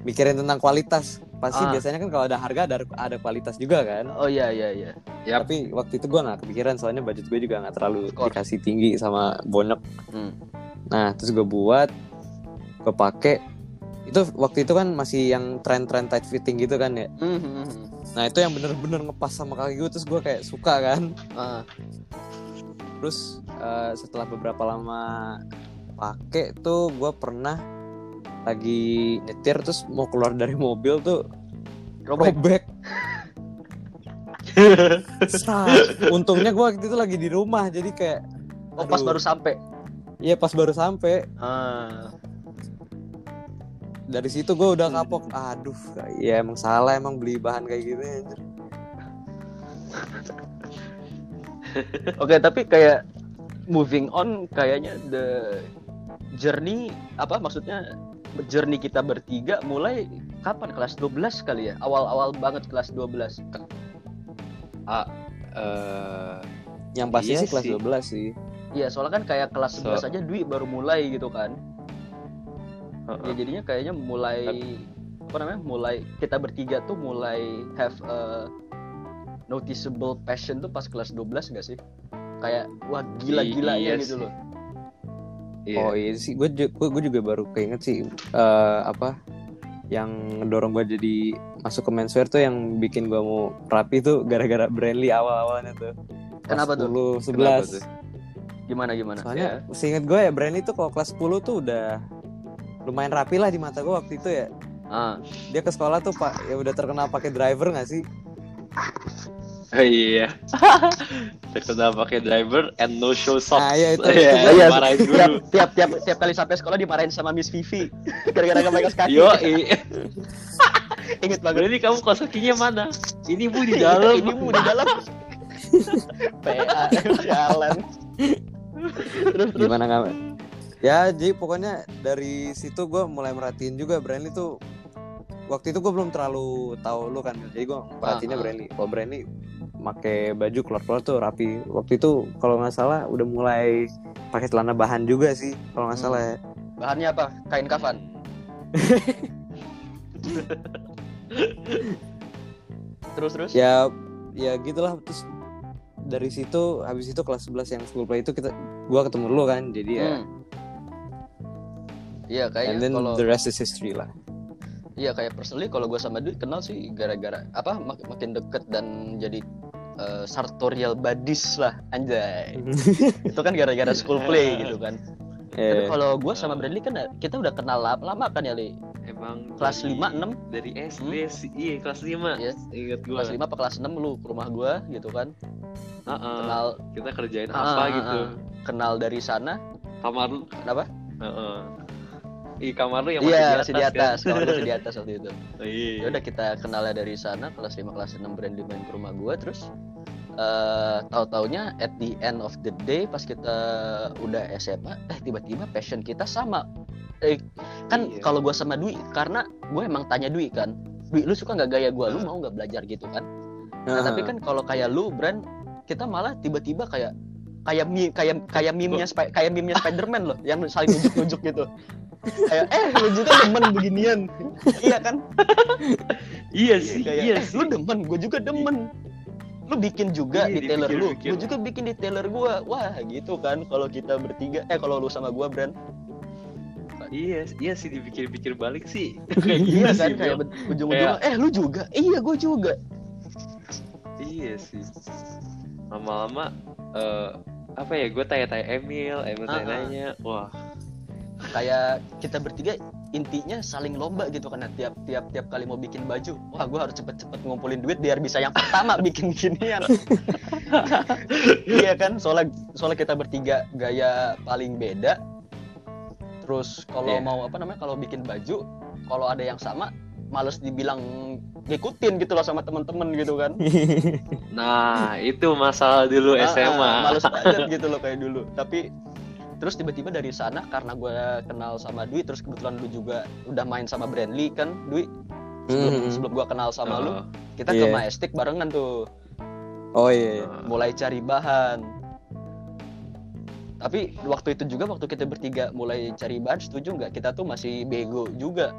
mikirin tentang kualitas. Pasti Ah. biasanya kan kalau ada harga ada ada kualitas juga kan. oh iya iya iya Yap. Tapi waktu itu gue nggak kepikiran soalnya budget gue juga nggak terlalu course. dikasih tinggi sama bonok. Hmm. Nah terus gue buat, gue pakai itu waktu itu kan masih yang tren-tren tight fitting gitu kan ya. Hmm, hmm, hmm. Nah itu yang bener-bener ngepas sama kaki gue terus gue kayak suka kan. Ah, Terus eh, setelah beberapa lama pakai tuh gue pernah lagi nyetir terus mau keluar dari mobil tuh robek. robek. *laughs* Untungnya gue waktu itu lagi di rumah jadi kayak oh pas baru sampai Iya pas baru sampai ah dari situ gue udah kapok. Aduh, ya emang salah emang beli bahan kayak gitu. anjir. *laughs* Oke, tapi kayak moving on kayaknya the journey apa maksudnya journey kita bertiga mulai kapan kelas 12 kali ya? Awal-awal banget kelas 12. Ah, eh, Yang pasti Iya sih kelas sih. 12 sih. Iya, soalnya kan kayak kelas So- 11 aja Dwi baru mulai gitu kan. Ya jadinya kayaknya mulai apa namanya? Mulai kita bertiga tuh mulai have a noticeable passion tuh pas kelas 12 gak sih? Kayak wah gila-gilanya Iya gitu loh. Iya. Oh iya sih, gue gue juga baru keinget sih eh, apa yang ngedorong gue jadi masuk ke menswear tuh yang bikin gue mau rapi tuh gara-gara Brandly awal-awalnya tuh. Kelas Kenapa tuh? 10, 11. Kenapa tuh? Gimana gimana? Soalnya seinget gue ya Brandly tuh kalau kelas 10 tuh udah lumayan rapi lah di mata gue waktu itu ya. Ah, Dia ke sekolah tuh pak ya udah terkenal pakai driver gak sih? Oh, *laughs* iya. *laughs* Terkenal pakai driver and no show socks. Nah, iya, itu- *laughs* Iya, itu gua- dimarahin tiap, guru. tiap tiap tiap kali sampai sekolah dimarahin sama Miss Vivi gara-gara gak pakai kaki. Yo, iya. Ingat banget. Berarti kamu kaos kakinya mana? Ini bu di dalam. Ini bu di dalam. PA jalan. terus terus. Gimana nggak? Ya jadi pokoknya dari situ gue mulai merhatiin juga Brandly tuh waktu itu gue belum terlalu tahu lu kan jadi gue Ah, ah. Brandly kalau Brandly pakai baju keluar-keluar tuh rapi waktu itu kalau nggak salah udah mulai pakai celana bahan juga sih kalau nggak Hmm. salah ya Bahannya apa? Kain kafan. *laughs* terus terus. ya ya gitulah terus dari situ habis itu kelas 11 yang school play itu kita gua ketemu lu kan jadi ya Hmm. Iya and kayaknya then kalau the rest is history lah iya kayak personally kalau gue sama Dwi kenal sih gara-gara apa mak- makin deket dan jadi eh, sartorial buddies lah anjay. *laughs* Itu kan gara-gara school play gitu kan. Tapi Eh, kalau gue sama Bradley kan kita udah kenal lama, lama kan ya, Li? Emang Kelas dari- 5, 6? dari SD sih. Iya, kelas 5. Iya. Ingat gua. Kelas 5 apa kelas 6 lu ke rumah gue gitu kan. Heeh. Kenal Kita kerjain Ah, apa ah, gitu. kenal dari sana. Kamar lu. Kenapa? Heeh. Iya, kamar lu yang masih Iya, di masih di atas. atas. kan? Kamar masih di *laughs* atas waktu itu. Oh, iya. Ya udah kita kenalnya dari sana kelas 5 kelas 6 Bradley main ke rumah gue terus eh tahu-taunya at the end of the day pas kita udah SMA eh tiba-tiba passion kita sama eh, kan Iya. kalau gue sama Dwi karena gue emang tanya Dwi kan Dwi lu suka nggak gaya gue lu mau nggak belajar gitu kan Nah, tapi kan kalau kayak lu, Brand, kita malah tiba-tiba kayak kayak meme kayak kayak meme-nya Spi- kayak meme-nya Spider-Man loh, yang saling nunjuk-nunjuk gitu. *laughs* kayak eh lu juga demen beginian. iya kan? Iya sih, Kayak iya eh, sih. lu demen, gue juga demen. Lu bikin juga Iya, di tailor lu, gue juga bikin di tailor gua. Wah, gitu kan kalau kita bertiga eh kalau lu sama gua, Brand. Iya, iya sih dipikir-pikir balik sih. *laughs* iya gitu kan sih, kayak ujung-ujungnya eh lu juga iya gue juga Iya sih. Lama-lama eh apa ya? Gue tanya-tanya Emil, Emil ah. tanya-tanya. Wah, kayak kita bertiga intinya saling lomba gitu karena tiap tiap tiap kali mau bikin baju wah gue harus cepet-cepet ngumpulin duit biar bisa yang pertama *laughs* bikin ginian. Iya kan? Soalnya soalnya kita bertiga gaya paling beda. Terus kalau Iya. mau apa namanya kalau bikin baju kalau ada yang sama males dibilang ngikutin gitu loh sama temen-temen gitu kan. *laughs* Nah itu masalah dulu Ah, ah, SMA. males banget *laughs* gitu loh kayak dulu. Tapi terus tiba-tiba dari sana karena gue kenal sama Dwi terus kebetulan lu juga udah main sama Brandly kan Dwi sebelum Mhm. sebelum gue kenal sama lu Oh, kita ke Iya. Majestic barengan tuh Oh iya. iya. oh. mulai cari bahan tapi waktu itu juga waktu kita bertiga mulai cari bahan setuju nggak kita tuh masih bego juga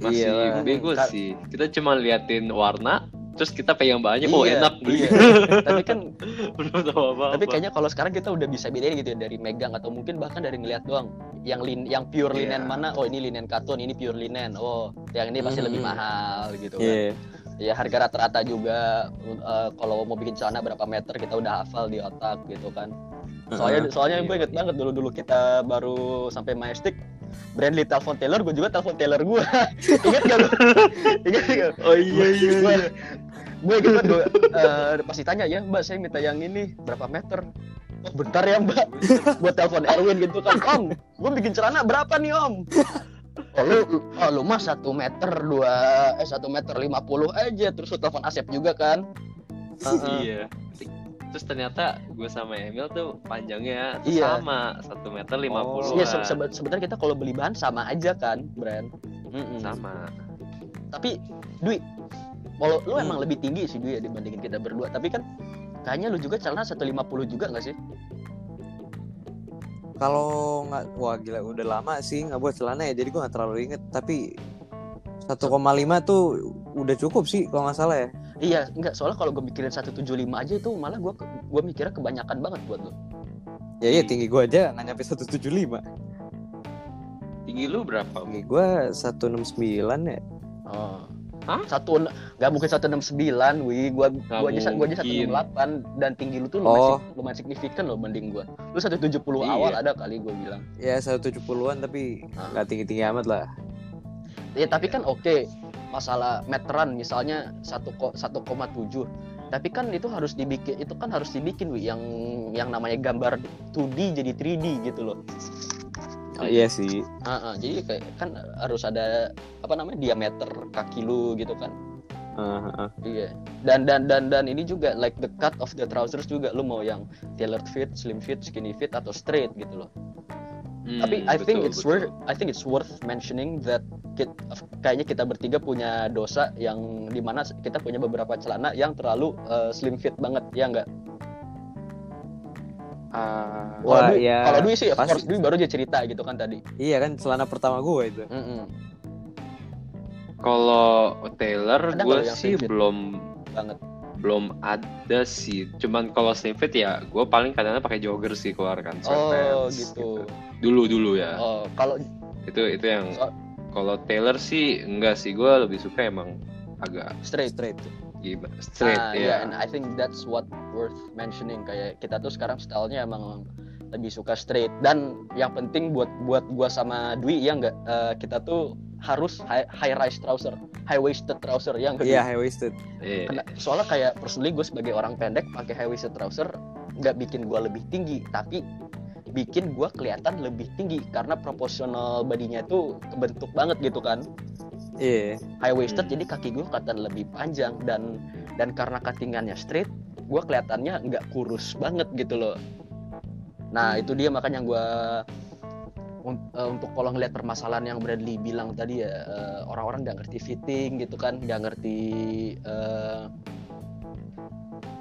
masih Iya, bego sih. Kita cuma liatin warna, terus kita pengen banyak. Oh Iya, enak beli. iya. *laughs* tapi kan Belum tahu apa-apa. tapi kayaknya kalau sekarang kita udah bisa bedain gitu ya dari megang atau mungkin bahkan dari ngeliat doang yang lin yang pure Iya. linen mana oh ini linen karton ini pure linen oh yang ini pasti lebih Mhm. mahal gitu kan Iya. ya harga rata-rata juga eh, kalau mau bikin celana berapa meter kita udah hafal di otak gitu kan soalnya soalnya Iya, gue inget iya. banget dulu dulu kita baru sampai Majestic Brandly telepon Taylor gue juga telepon Taylor gue *laughs* inget gak lu inget gak Oh iya iya. gue iya. gue banget gue eh, pasti tanya ya mbak saya minta yang ini berapa meter oh bentar ya mbak gue telepon Erwin gitu kan om gue bikin celana berapa nih om oh lu oh lu mah satu meter dua eh satu meter lima puluh aja terus lu telepon Asep juga kan *laughs* Heeh. Iya. Terus ternyata gue sama Emil tuh panjangnya Iya. sama satu meter lima puluh. Iya se- sebe- sebenarnya kita kalau beli bahan sama aja kan brand Mm-mm. sama. tapi Dwi kalau lu Hmm. emang lebih tinggi sih Dwi ya dibandingin kita berdua tapi kan kayaknya lu juga celana 150 juga nggak sih Kalau nggak, wah gila udah lama sih nggak buat celana ya, jadi gue nggak terlalu inget. Tapi 1,5 tuh udah cukup sih kalau nggak salah ya. Iya enggak soalnya kalau gue mikirin 175 aja itu malah gue gue mikirnya kebanyakan banget buat lu Ya iya tinggi gue aja nggak nyampe 175. Tinggi lu berapa? Tinggi gue 169 ya. oh Hah? satu nggak mungkin 169 wi gua Nggak gua aja gua aja mungkin. 168 dan tinggi lu tuh lumayan, Oh. sig- lumayan signifikan loh banding gua lu 170 Iya. awal ada kali gua bilang Ya 170-an tapi Ah. nggak tinggi-tinggi amat lah. ya tapi kan oke masalah meteran misalnya 1 ko- 1,7 tapi kan itu harus dibikin itu kan harus dibikin wi yang yang namanya gambar 2D jadi 3D gitu loh. Oh, iya sih. Ah, ah, jadi kayak kan harus ada apa namanya diameter kaki lu gitu kan. Ah, ah. iya. Dan dan dan dan ini juga like the cut of the trousers juga lu mau yang tailored fit slim fit skinny fit atau straight gitu loh Hmm, tapi I think betul, it's betul. worth I think it's worth mentioning that kit, kayaknya kita bertiga punya dosa yang di mana kita punya beberapa celana yang terlalu uh, slim fit banget ya enggak Ah, kalau wah Dwi, ya. kalau Dwi sih of pasti. course Dwi baru aja cerita gitu kan tadi Iya kan celana pertama gue itu. Mm-mm, Kalau Taylor gue sih belum banget belum ada sih. Cuman kalau slim fit ya gue paling kadang pakai jogger sih keluar kan. oh sweatpants gitu Dulu dulu ya. oh kalau Itu itu yang So- kalau Taylor sih enggak sih gue lebih suka emang agak straight Straight. gimana straight Ah, ya. iya, and I think that's what worth mentioning kayak kita tuh sekarang stylenya emang lebih suka straight dan yang penting buat buat gua sama Dwi ya enggak eh, kita tuh harus high, high rise trouser, high waisted trouser yang Iya high waisted. Iya. soalnya kayak personally gue sebagai orang pendek pakai high waisted trouser nggak bikin gua lebih tinggi tapi bikin gua kelihatan lebih tinggi karena proporsional badinya itu kebentuk banget gitu kan Iya. high waisted Hmm. jadi kaki gue kelihatan lebih panjang dan dan karena cuttingannya straight gue kelihatannya nggak kurus banget gitu loh nah itu dia makanya gue untuk kalau ngelihat permasalahan yang Bradley bilang tadi ya eh, orang-orang nggak ngerti fitting gitu kan nggak ngerti eh,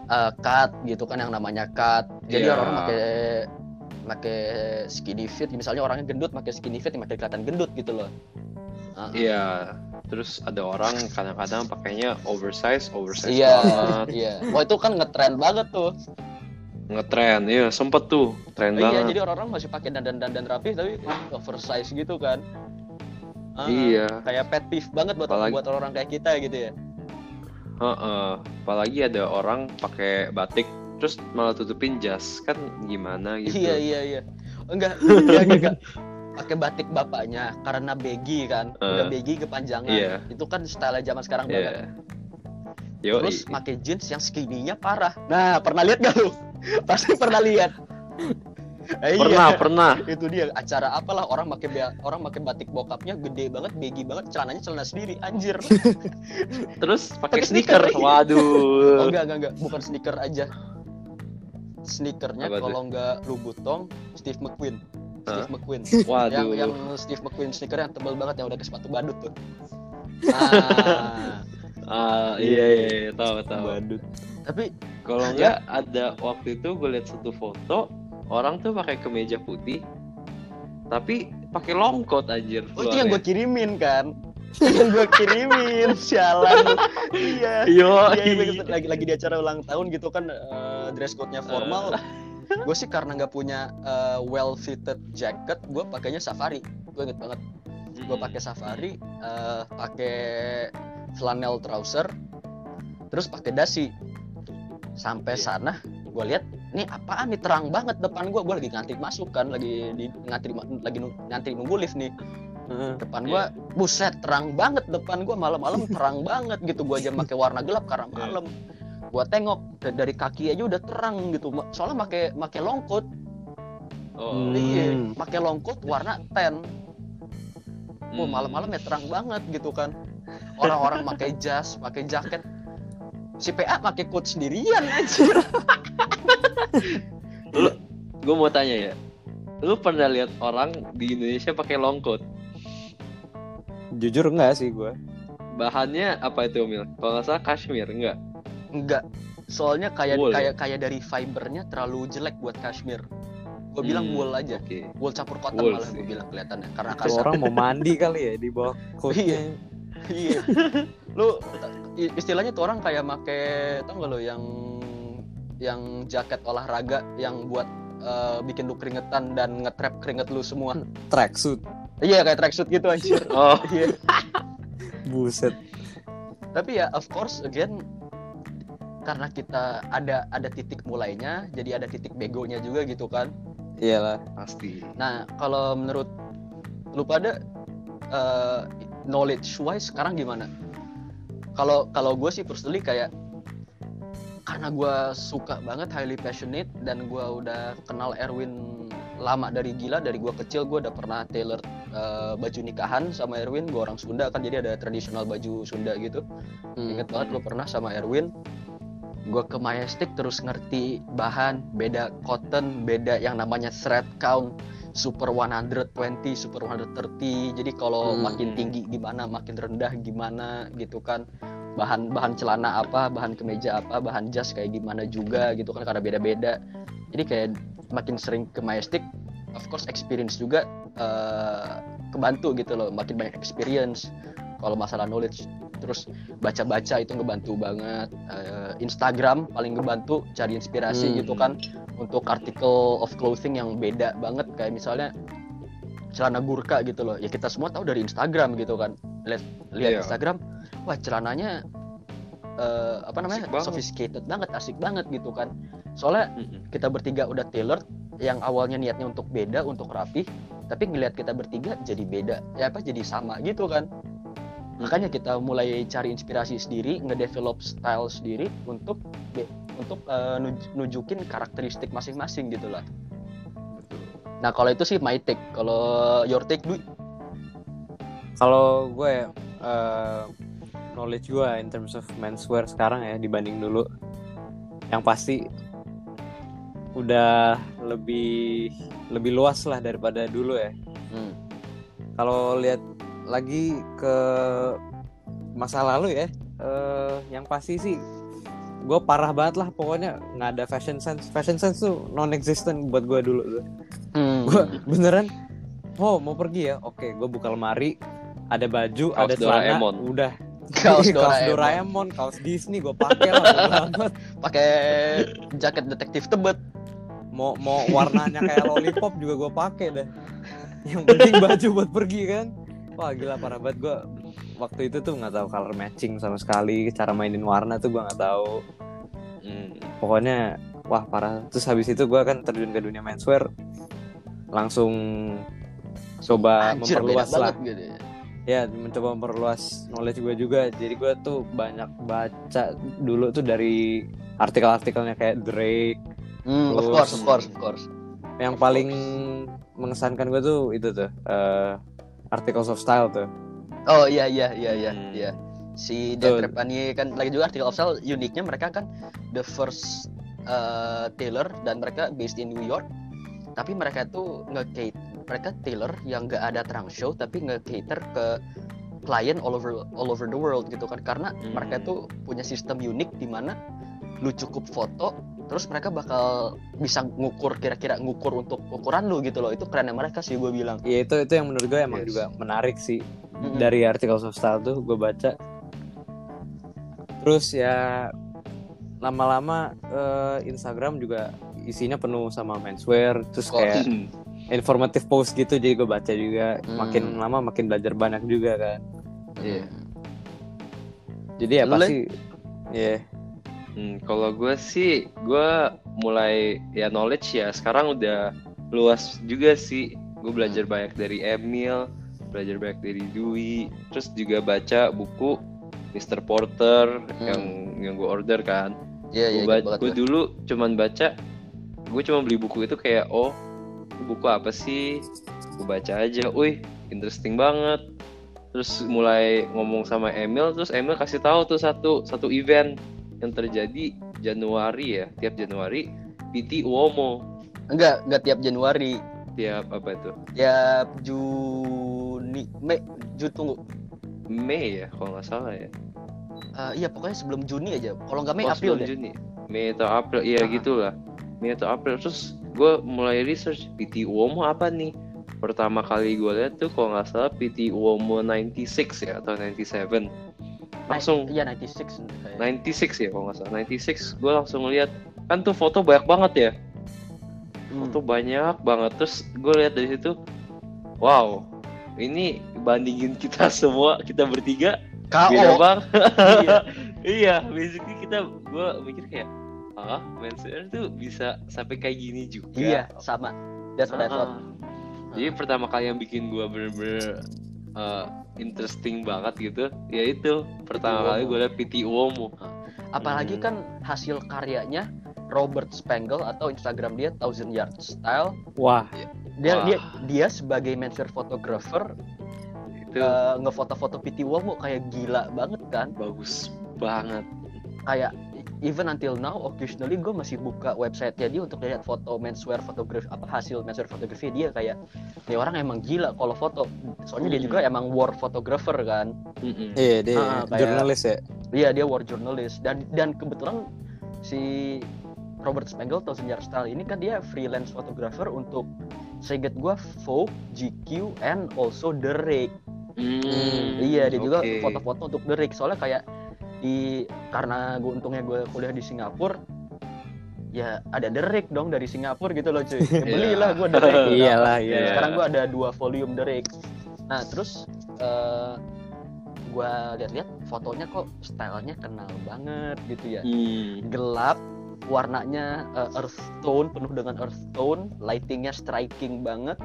eh, cut gitu kan yang namanya cut jadi Iya. orang-orang pakai pakai skinny fit misalnya orangnya gendut pakai skinny fit yang kelihatan gendut gitu loh Iya. Terus ada orang kadang-kadang pakainya oversize, oversize Iya, banget. iya. Wah itu kan ngetren banget tuh. Ngetren ya sempet tuh tren iya banget jadi orang-orang masih pakai dandan dandan rapi tapi oversize gitu kan Ah, Iya. kayak pet peeve banget buat Apalagi- buat orang kayak kita gitu ya Heeh. apalagi ada orang pakai batik terus malah tutupin jas kan gimana gitu iya iya iya enggak enggak enggak, enggak. pakai batik bapaknya karena baggy kan udah Eh, baggy kepanjangan iya. itu kan style zaman sekarang banget Iya. Yo, terus pakai jeans yang skinny-nya parah. Nah pernah lihat gak lu? *laughs* Pasti pernah lihat. Eh, *laughs* pernah iya. pernah. Itu dia acara apalah orang pakai orang pakai batik bokapnya gede banget baggy banget celananya celana sendiri anjir. *laughs* Terus Pakai sneaker, sneaker. Iya. oh waduh enggak enggak enggak bukan sneaker aja. Sneakernya kalau enggak Louboutin Steve McQueen. Steve McQueen. Waduh. yang yang Steve McQueen sneaker yang tebal banget yang udah ke sepatu badut tuh. Ah, ah iya iya, iya. tahu tahu. Badut. Tapi kalau enggak ada waktu itu gue lihat satu foto orang tuh pakai kemeja putih tapi pakai long coat anjir. Oh itu yang gue kirimin kan? *laughs* Yang gue kirimin *laughs* sialan. Iya. Yo Iya, iya, iya. lagi lagi di acara ulang tahun gitu kan eh, dress code-nya formal. gue sih karena nggak punya eh, well fitted jacket, gue pakainya safari. Gue inget banget. Gue pakai safari, eh, pakai flannel trouser, terus pakai dasi. Sampai Iya. sana, gue lihat, nih apaan nih? Terang banget depan gue. Gue lagi ngantri masuk kan, lagi di ngantri lagi ngantri nunggu lift nih. Depan gua buset terang banget depan gua malam-malam terang banget gitu. Gua aja *laughs* pakai warna gelap karena malam. Gua tengok da- dari kaki aja udah terang gitu. Soalnya pakai pakai longkot oh. Iya Hmm. pakai longkot warna ten Wah Hmm. malam-malam ya terang banget gitu kan orang-orang pakai jas pakai jaket. Si PA pakai coat sendirian aja *laughs* gue mau tanya ya. Lu pernah lihat orang di Indonesia pakai long coat? Jujur enggak sih gue bahannya apa itu Mil? kalau nggak salah kashmir enggak? Enggak. Soalnya kayak Wool ya? kayak kayak dari fibernya terlalu jelek buat kashmir. Gue bilang Hmm, wool aja. oke. Wool campur cotton Wool malah gue bilang kelihatannya. Karena kasar orang mau mandi *laughs* kali ya di bawah coatnya iya. *laughs* Lu istilahnya tuh orang kayak make tau gak lo yang yang jaket olahraga yang buat eh, bikin lu keringetan dan ngetrap keringet lu semua. Tracksuit. Iya kayak tracksuit gitu anjir. *laughs* Oh. *laughs* Iya. Buset. Tapi ya of course again karena kita ada ada titik mulainya jadi ada titik begonya juga gitu kan. Iyalah. Pasti. Nah kalau menurut lu pada eh, knowledge wise sekarang gimana? Kalau kalau gue sih personally kayak karena gue suka banget highly passionate dan gue udah kenal Erwin lama dari gila dari gue kecil gue udah pernah tailor eh, baju nikahan sama Erwin gue orang Sunda kan jadi ada tradisional baju Sunda gitu. Ingat banget gue pernah sama Erwin gue ke Majestic terus ngerti bahan beda cotton beda yang namanya thread count super 120 super 130 jadi kalau Hmm. makin tinggi gimana makin rendah gimana gitu kan. Bahan bahan celana apa bahan kemeja apa bahan jas kayak gimana juga gitu kan karena beda-beda. Jadi kayak makin sering ke Majestic of course experience juga eh, kebantu gitu loh. Makin banyak experience. Kalau masalah knowledge terus baca-baca itu ngebantu banget. Eh, Instagram paling ngebantu cari inspirasi Hmm. gitu kan untuk artikel of clothing yang beda banget kayak misalnya celana gurka gitu loh ya kita semua tahu dari Instagram gitu kan lihat lihat Iya. Instagram wah celananya eh, apa namanya Asik banget. sophisticated banget asik banget gitu kan soalnya Mm-mm. kita bertiga udah tailored yang awalnya niatnya untuk beda untuk rapi tapi ngelihat kita bertiga jadi beda ya apa jadi sama gitu kan makanya kita mulai cari inspirasi sendiri ngedevelop style sendiri untuk untuk eh, nuj- nunjukin karakteristik masing-masing gitu lah. Nah kalau itu sih my take. Kalau your take Dwi? Kalau gue eh, knowledge gue in terms of menswear sekarang ya dibanding dulu. Yang pasti udah lebih lebih luas lah daripada dulu ya. Hmm. kalau lihat lagi ke masa lalu ya. Eh, yang pasti sih gue parah banget lah pokoknya nggak ada fashion sense. Fashion sense tuh non existent buat gue dulu tuh. Hmm. gue beneran oh mau pergi ya? Oke gue buka lemari ada baju Kaos ada celana Doraemon. udah. Kaos *laughs* kaos Doraemon. Doraemon kaos Disney gue pakai lah *laughs* pakai jaket detektif tebet. Mau mau warnanya kayak lollipop juga gue pakai deh. Yang penting baju buat pergi kan wah gila parah banget gue waktu itu tuh nggak tahu color matching sama sekali cara mainin warna tuh gue nggak tahu Hmm. pokoknya wah parah terus habis itu gue kan terjun ke dunia menswear langsung coba Anjir, memperluas lah gitu ya. ya mencoba memperluas knowledge gue juga jadi gue tuh banyak baca dulu tuh dari artikel-artikelnya kayak Drake Hmm, of Terus- course, of course, of course. yang paling mengesankan gue tuh itu tuh eh, articles of style tuh Oh iya iya iya iya Hmm. iya. Si. Dan Trepani kan lagi juga artikel of Style uniknya mereka kan the first uh, tailor dan mereka based in New York. Tapi mereka tuh nge mereka tailor yang gak ada trunk show tapi nge-cater ke klien all over all over the world gitu kan karena Hmm. mereka tuh punya sistem unik di mana lu cukup foto terus mereka bakal bisa ngukur kira-kira ngukur untuk ukuran lu gitu loh. Itu kerennya mereka sih gue bilang. Ya itu itu yang menurut gue emang Yes. juga menarik sih. Mm-mm. dari articles of style tuh gue baca. Terus ya lama-lama eh, Instagram juga isinya penuh sama menswear terus kayak *laughs* informatif post gitu jadi gue baca juga. Hmm. makin lama makin belajar banyak juga kan. Iya. jadi ya Lu, pasti ya Hmm, kalau gue sih, gue mulai ya knowledge ya. Sekarang udah luas juga sih. Gue belajar banyak dari Emil, belajar banyak dari Dwi, terus juga baca buku Mr. Porter yang yang gue order kan. Iya, iya, gue dulu cuman baca, gue cuma beli buku itu kayak oh buku apa sih? Gue baca aja, wih interesting banget. Terus mulai ngomong sama Emil, terus Emil kasih tahu tuh satu satu event yang terjadi Januari ya, tiap Januari PT Uomo Enggak, enggak tiap Januari, tiap apa itu tiap Juni, Mei, Juni tunggu. Mei ya kalau nggak salah ya. Eh, iya pokoknya sebelum Juni aja. Kalau nggak Mei Oh, April deh. Juni. Mei atau April, iya Ah. gitulah. Mei atau April. Terus gue mulai research PT Uomo apa nih? Pertama kali gue lihat tuh kalau nggak salah PT Uomo 96 ya atau 97. Langsung Iya 96. kayak. 96 ya kalau nggak salah. 96 gue langsung lihat kan tuh foto banyak banget ya. Hmm. Foto banyak banget. Terus gue lihat dari situ, wow, ini bandingin kita *laughs* semua, kita bertiga KO. beda *laughs* bang. Iya. iya, basically kita gue mikir kayak, ah, menswear tuh bisa sampai kayak gini juga. Iya, sama. That's what I Ah, thought. Jadi pertama kali yang bikin gue bener-bener uh, interesting banget gitu, ya itu pertama kali gue liat PT Uomo. Apalagi Hmm. kan hasil karyanya Robert Spangle atau Instagram dia Thousand Yard Style. wah Dia Wah. dia dia sebagai menswear photographer Itu eh, ngefoto-foto PT Uomo kayak gila banget kan. bagus banget. Kayak even until now occasionally gue masih buka website dia untuk lihat foto menswear fotografi apa hasil menswear fotografi dia kayak ini orang emang gila kalau foto soalnya dia Hmm. juga emang war photographer kan iya dia Ah, kayak- jurnalis ya Iya dia war journalist dan dan kebetulan si Robert Spangle Yard Style ini kan dia freelance photographer untuk seinget gua Vogue, GQ, and also The Rake. Hmm, iya dia juga oke. foto-foto untuk The Rake soalnya kayak di karena gue untungnya gue kuliah di Singapura ya ada Rake dong dari Singapura gitu loh cuy. Ya, *laughs* belilah gue Rake. Nah, iyalah iya Iya. sekarang gua ada dua volume Rake. Nah terus eh gua lihat-lihat fotonya kok stylenya kenal banget gitu ya. Hmm. Gelap, warnanya eh, earth tone penuh dengan earth tone, lightingnya striking banget.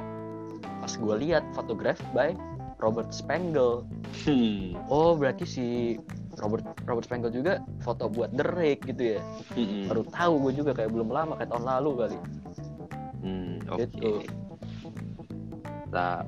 Pas gua lihat photograph by Robert Spangle. Hmm. Oh berarti si Robert Robert Spangle juga foto buat The Rake gitu ya. Mm-mm. Baru tahu gue juga kayak belum lama kayak tahun lalu kali. Hmm, oke. Gitu. Nah,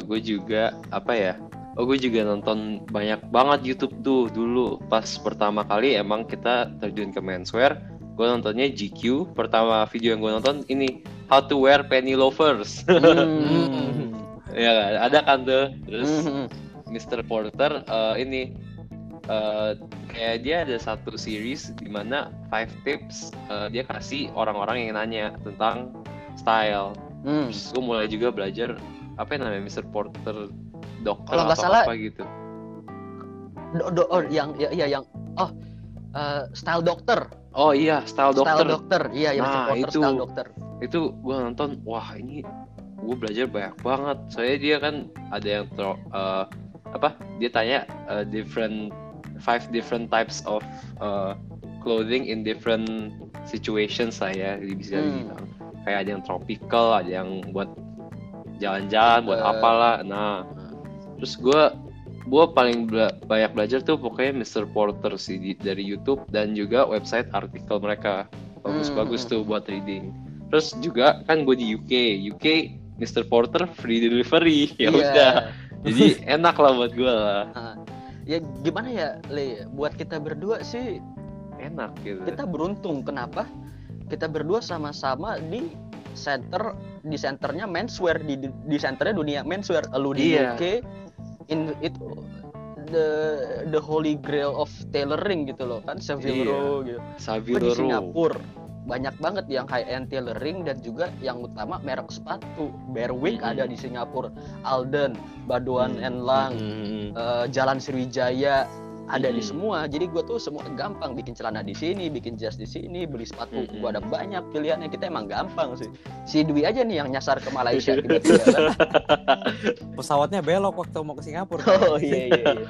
gue juga apa ya? Oh, gue juga nonton banyak banget YouTube tuh dulu pas pertama kali emang kita terjun ke menswear. Gue nontonnya GQ. Pertama video yang gue nonton ini How to Wear Penny Loafers. *laughs* Hmm. ya? Ada kan tuh. Terus Hmm. Mr. Porter eh, ini eh, kayak dia ada satu series di mana five tips eh, dia kasih orang-orang yang nanya tentang style. Hmm. Terus gue mulai juga belajar apa yang namanya Mr. Porter dokter Kalau nggak salah- apa gitu. Do, do- oh, yang ya, ya yang oh eh, style dokter Oh iya, Style Doctor. Style Doctor. Iya, yang Nah, supporter itu. Style Doctor. Itu gue nonton, wah ini gue belajar banyak banget. Soalnya dia kan ada yang eh, apa? Dia tanya eh, different five different types of eh, clothing in different situations lah ya, bisa Hmm. dibilang. Kayak ada yang tropical, ada yang buat jalan-jalan, buat Eh. apalah. Nah, terus gue gue paling bela- banyak belajar tuh pokoknya Mr. Porter sih di- dari YouTube dan juga website artikel mereka bagus-bagus Hmm. tuh buat reading terus juga kan gue di UK UK Mr. Porter free delivery *laughs* ya Iya. udah jadi *laughs* enak lah buat gue lah Nah, ya gimana ya, Le? Buat kita berdua sih enak gitu. kita beruntung. Kenapa? Kita berdua sama-sama di center di centernya menswear di di centernya dunia menswear. Lu di Iya. UK in itu the the holy grail of tailoring gitu loh kan? Savile. Row gitu. Savile di Singapura banyak banget yang high end tailoring dan juga yang utama merek sepatu Berwick Mm-mm. ada di Singapura Alden Badoan Mm. and Lang Hmm. eh, Jalan Sriwijaya ada di Mm. semua jadi gue tuh semua gampang bikin celana di sini bikin jas di sini beli sepatu Mm-mm. gue ada banyak pilihannya kita emang gampang sih si Dwi aja nih yang nyasar ke Malaysia *laughs* tiba-tiba kan? Pesawatnya belok waktu mau ke Singapura. *laughs* oh iya iya, iya.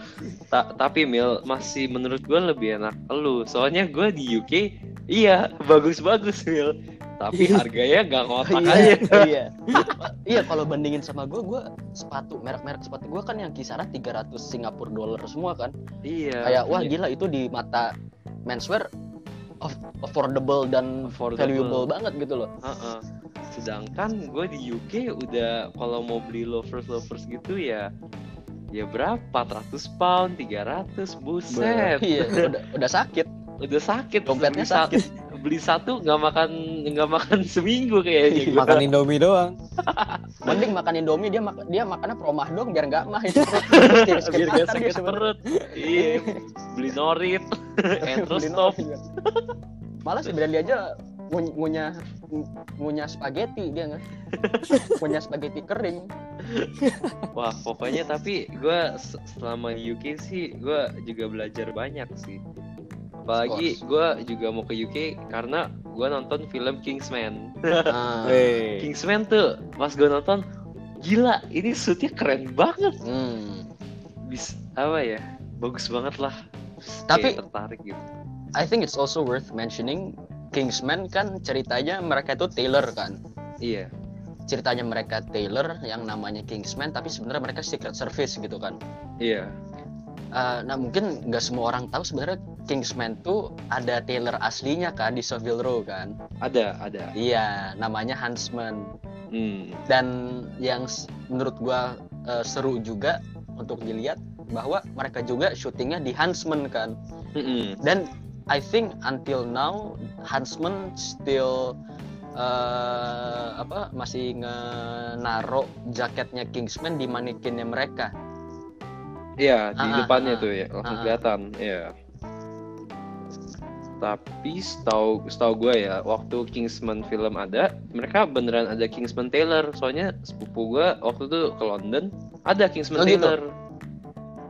Ta- tapi Mil masih menurut gue lebih enak lu soalnya gue di UK iya bagus-bagus Mil tapi harganya nggak ngotak iya aja. iya. *laughs* Iya kalau bandingin sama gue gue sepatu merek-merek sepatu gue kan yang kisaran 300 Singapura dollar semua kan. Iya kayak wah iya. gila itu di mata menswear aff- affordable dan Affordable. valuable banget gitu loh. Heeh. Sedangkan gue di UK udah kalau mau beli lovers lovers gitu ya ya berapa? 400 pound 300 buset. Iya udah *laughs* udah sakit. Udah sakit Dompetnya satu, beli satu nggak makan nggak makan *laughs* seminggu kayaknya. Makan Indomie doang. mending makan Indomie dia mak dia makannya promah dong biar nggak mah itu *laughs* biar gak sakit perut. Iya beli norit. Entro stop malah sebenarnya dia aja ngu- ngunyah ngunyah spaghetti dia nggak? *laughs* Ngunyah spaghetti kering. Wah pokoknya tapi gue selama di UK sih gue juga belajar banyak sih apalagi gue juga mau ke UK karena gue nonton film Kingsman. Ah. Weh. Kingsman tuh pas gue nonton gila ini shootnya keren banget. Hmm. bis apa ya bagus banget lah. Tapi- Kayak tertarik gitu. I think it's also worth mentioning Kingsman kan ceritanya mereka itu Taylor kan? Iya. Ceritanya mereka Taylor yang namanya Kingsman tapi sebenarnya mereka Secret Service gitu kan? Iya. Uh, nah mungkin nggak semua orang tahu sebenarnya Kingsman tuh ada Taylor aslinya kan di Savile Row kan ada ada iya namanya Huntsman hmm. dan yang menurut gua uh, seru juga untuk dilihat bahwa mereka juga syutingnya di Huntsman kan Mm-mm. dan I think until now Huntsman still uh, apa masih ngenaro jaketnya Kingsman di manekinnya mereka Iya, di Ah, depannya ah, tuh ya, langsung ah. kelihatan. Iya. Tapi setahu setahu gue ya, waktu Kingsman film ada, mereka beneran ada Kingsman Taylor. Soalnya sepupu gue waktu itu ke London ada Oh, Kingsman gitu? Taylor.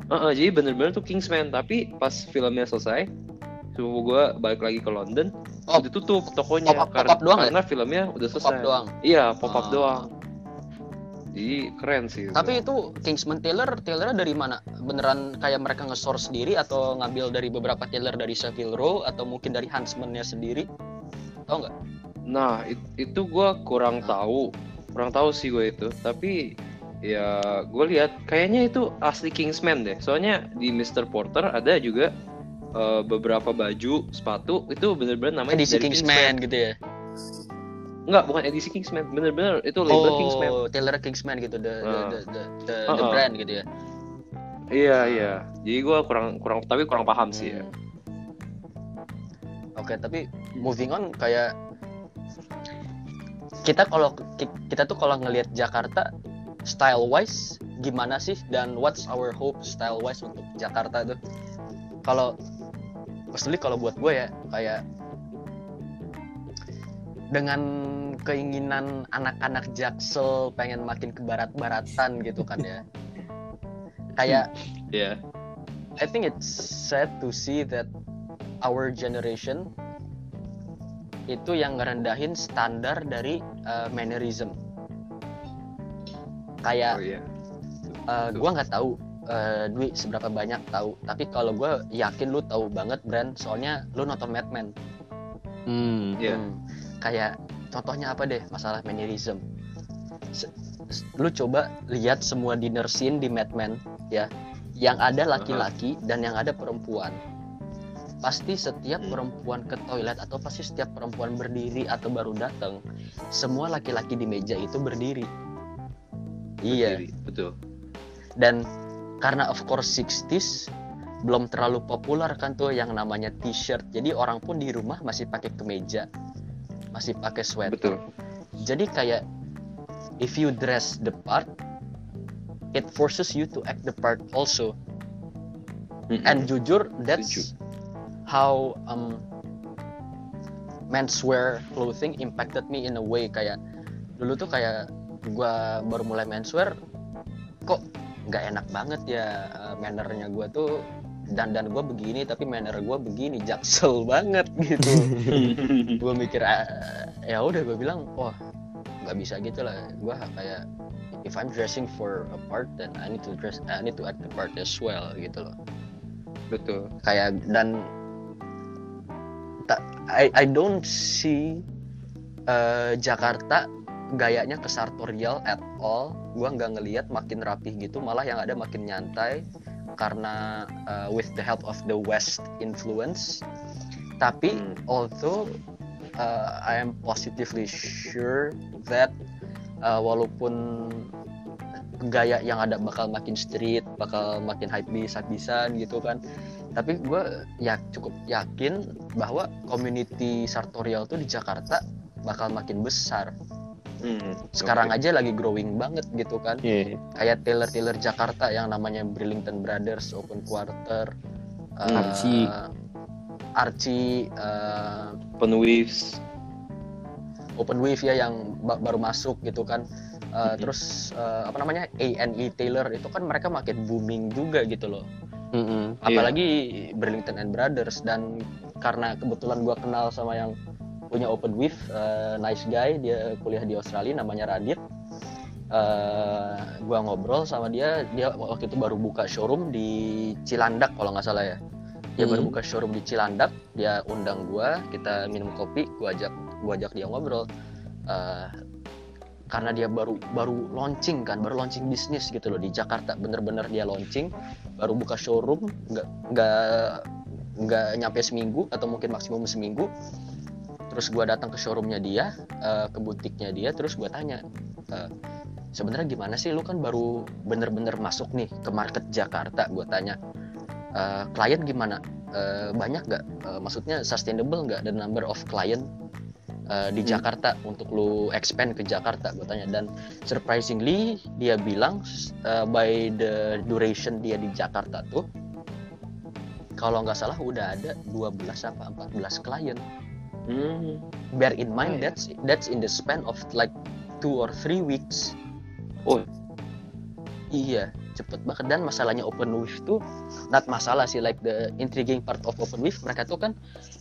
Heeh, jadi bener-bener tuh Kingsman. Tapi pas filmnya selesai, sepupu gue balik lagi ke London, Oh. udah tutup tokonya Pop-up- karena, pop-up doang ya? karena filmnya udah pop selesai. doang Iya, pop up Ah. doang. Jadi keren sih. Tapi itu Kingsman Taylor, Taylornya dari mana? Beneran kayak mereka nge-source sendiri atau ngambil dari beberapa Taylor dari Savile Row atau mungkin dari Huntsman-nya sendiri? Tahu nggak? Nah, it- itu gue kurang tahu, kurang tahu sih gue itu. Tapi ya gue lihat kayaknya itu asli Kingsman deh. Soalnya di Mr. Porter ada juga eh, beberapa baju, sepatu itu bener-bener namanya Edisi dari Kingsman gitu ya? Enggak, bukan edisi Kingsman, bener-bener itu label Oh, Kingsman. Taylor Kingsman gitu, the the Ah. the, the, the, Ah, the ah. brand gitu ya? Iya iya. Jadi gue kurang kurang tapi kurang paham sih ya. Hmm. Oke, tapi moving on kayak kita kalau ki- kita tuh kalau ngelihat Jakarta style wise gimana sih dan what's our hope style wise untuk Jakarta tuh? Kalau personally kalau buat gue ya kayak dengan keinginan anak-anak Jaksel pengen makin ke barat-baratan gitu kan ya. *laughs* Kayak Iya. I think it's sad to see that our generation itu yang ngerendahin standar dari uh, mannerism kayak Oh iya. uh, gua nggak tahu uh, Dwi seberapa banyak tahu tapi kalau gue yakin lu tahu banget brand soalnya lu nonton Mad Men Hmm. Iya. Hmm, kayak contohnya apa deh? Masalah mannerism Se- lu coba lihat semua dinner scene di Mad Men ya. Yang ada laki-laki dan yang ada perempuan. Pasti setiap Hmm. perempuan ke toilet atau pasti setiap perempuan berdiri atau baru datang semua laki-laki di meja itu berdiri. Iya. Berdiri, Betul. dan karena of course 60s belum terlalu populer kan tuh yang namanya t-shirt. Jadi orang pun di rumah masih pakai kemeja masih pakai sweater Betul. jadi kayak if you dress the part it forces you to act the part also Mm-mm. and jujur that's how um menswear clothing impacted me in a way kayak dulu tuh kayak gua baru mulai menswear kok nggak enak banget ya uh, mannernya gua tuh dan dan gue begini tapi manner gue begini jaksel banget gitu. *laughs* Gue mikir "Ah, ya udah gue bilang wah nggak bisa gitu lah. Gue kayak if I'm dressing for a part then I need to dress I need to act the part as well gitu loh. Betul. kayak dan I I don't see uh, Jakarta gayanya ke sartorial at all. Gua nggak ngelihat makin rapih gitu malah yang ada makin nyantai karena uh, with the help of the West influence tapi Hmm. although uh, I am positively sure that uh, walaupun gaya yang ada bakal makin street, bakal makin hype bis habisan gitu kan. Tapi gue ya cukup yakin bahwa community sartorial tuh di Jakarta bakal makin besar. Hmm, Sekarang oke. aja lagi growing banget gitu kan. Iya. Kayak Taylor-Taylor Jakarta yang namanya Burlington Brothers, Open Quarter, uh, Archie. Archie, uh, Open Waves. Open Wave ya yang ba- baru masuk gitu kan. Uh, Mhm. Terus uh, apa namanya A&E Taylor itu kan mereka makin booming juga gitu loh. Iya. Apalagi Burlington and Brothers dan karena kebetulan gua kenal sama yang punya Open Wave, uh, nice guy, dia kuliah di Australia namanya Radit. Uh, gua ngobrol sama dia, dia waktu itu baru buka showroom di Cilandak kalau nggak salah ya. Dia baru Hmm. buka showroom di Cilandak, dia undang gua, kita minum kopi, gua ajak gua ajak dia ngobrol. Uh, karena dia baru baru launching kan, baru launching bisnis gitu loh di Jakarta, bener-bener dia launching, baru buka showroom, nggak nggak nggak nyampe seminggu atau mungkin maksimum seminggu. Terus gua datang ke showroomnya dia, uh, ke butiknya dia, terus gua tanya, uh, sebenarnya gimana sih lu kan baru bener-bener masuk nih ke market Jakarta, gua tanya, "Uh, klien gimana? Uh, banyak nggak? Uh, maksudnya sustainable nggak the number of client uh, di Hmm. Jakarta untuk lu expand ke Jakarta gue tanya dan surprisingly dia bilang uh, by the duration dia di Jakarta tuh kalau nggak salah udah ada 12 apa 14 klien Hmm. bear in mind Oh, that's that's in the span of like two or three weeks Oh. iya cepet banget dan masalahnya open wave tuh not masalah sih like the intriguing part of open wave mereka tuh kan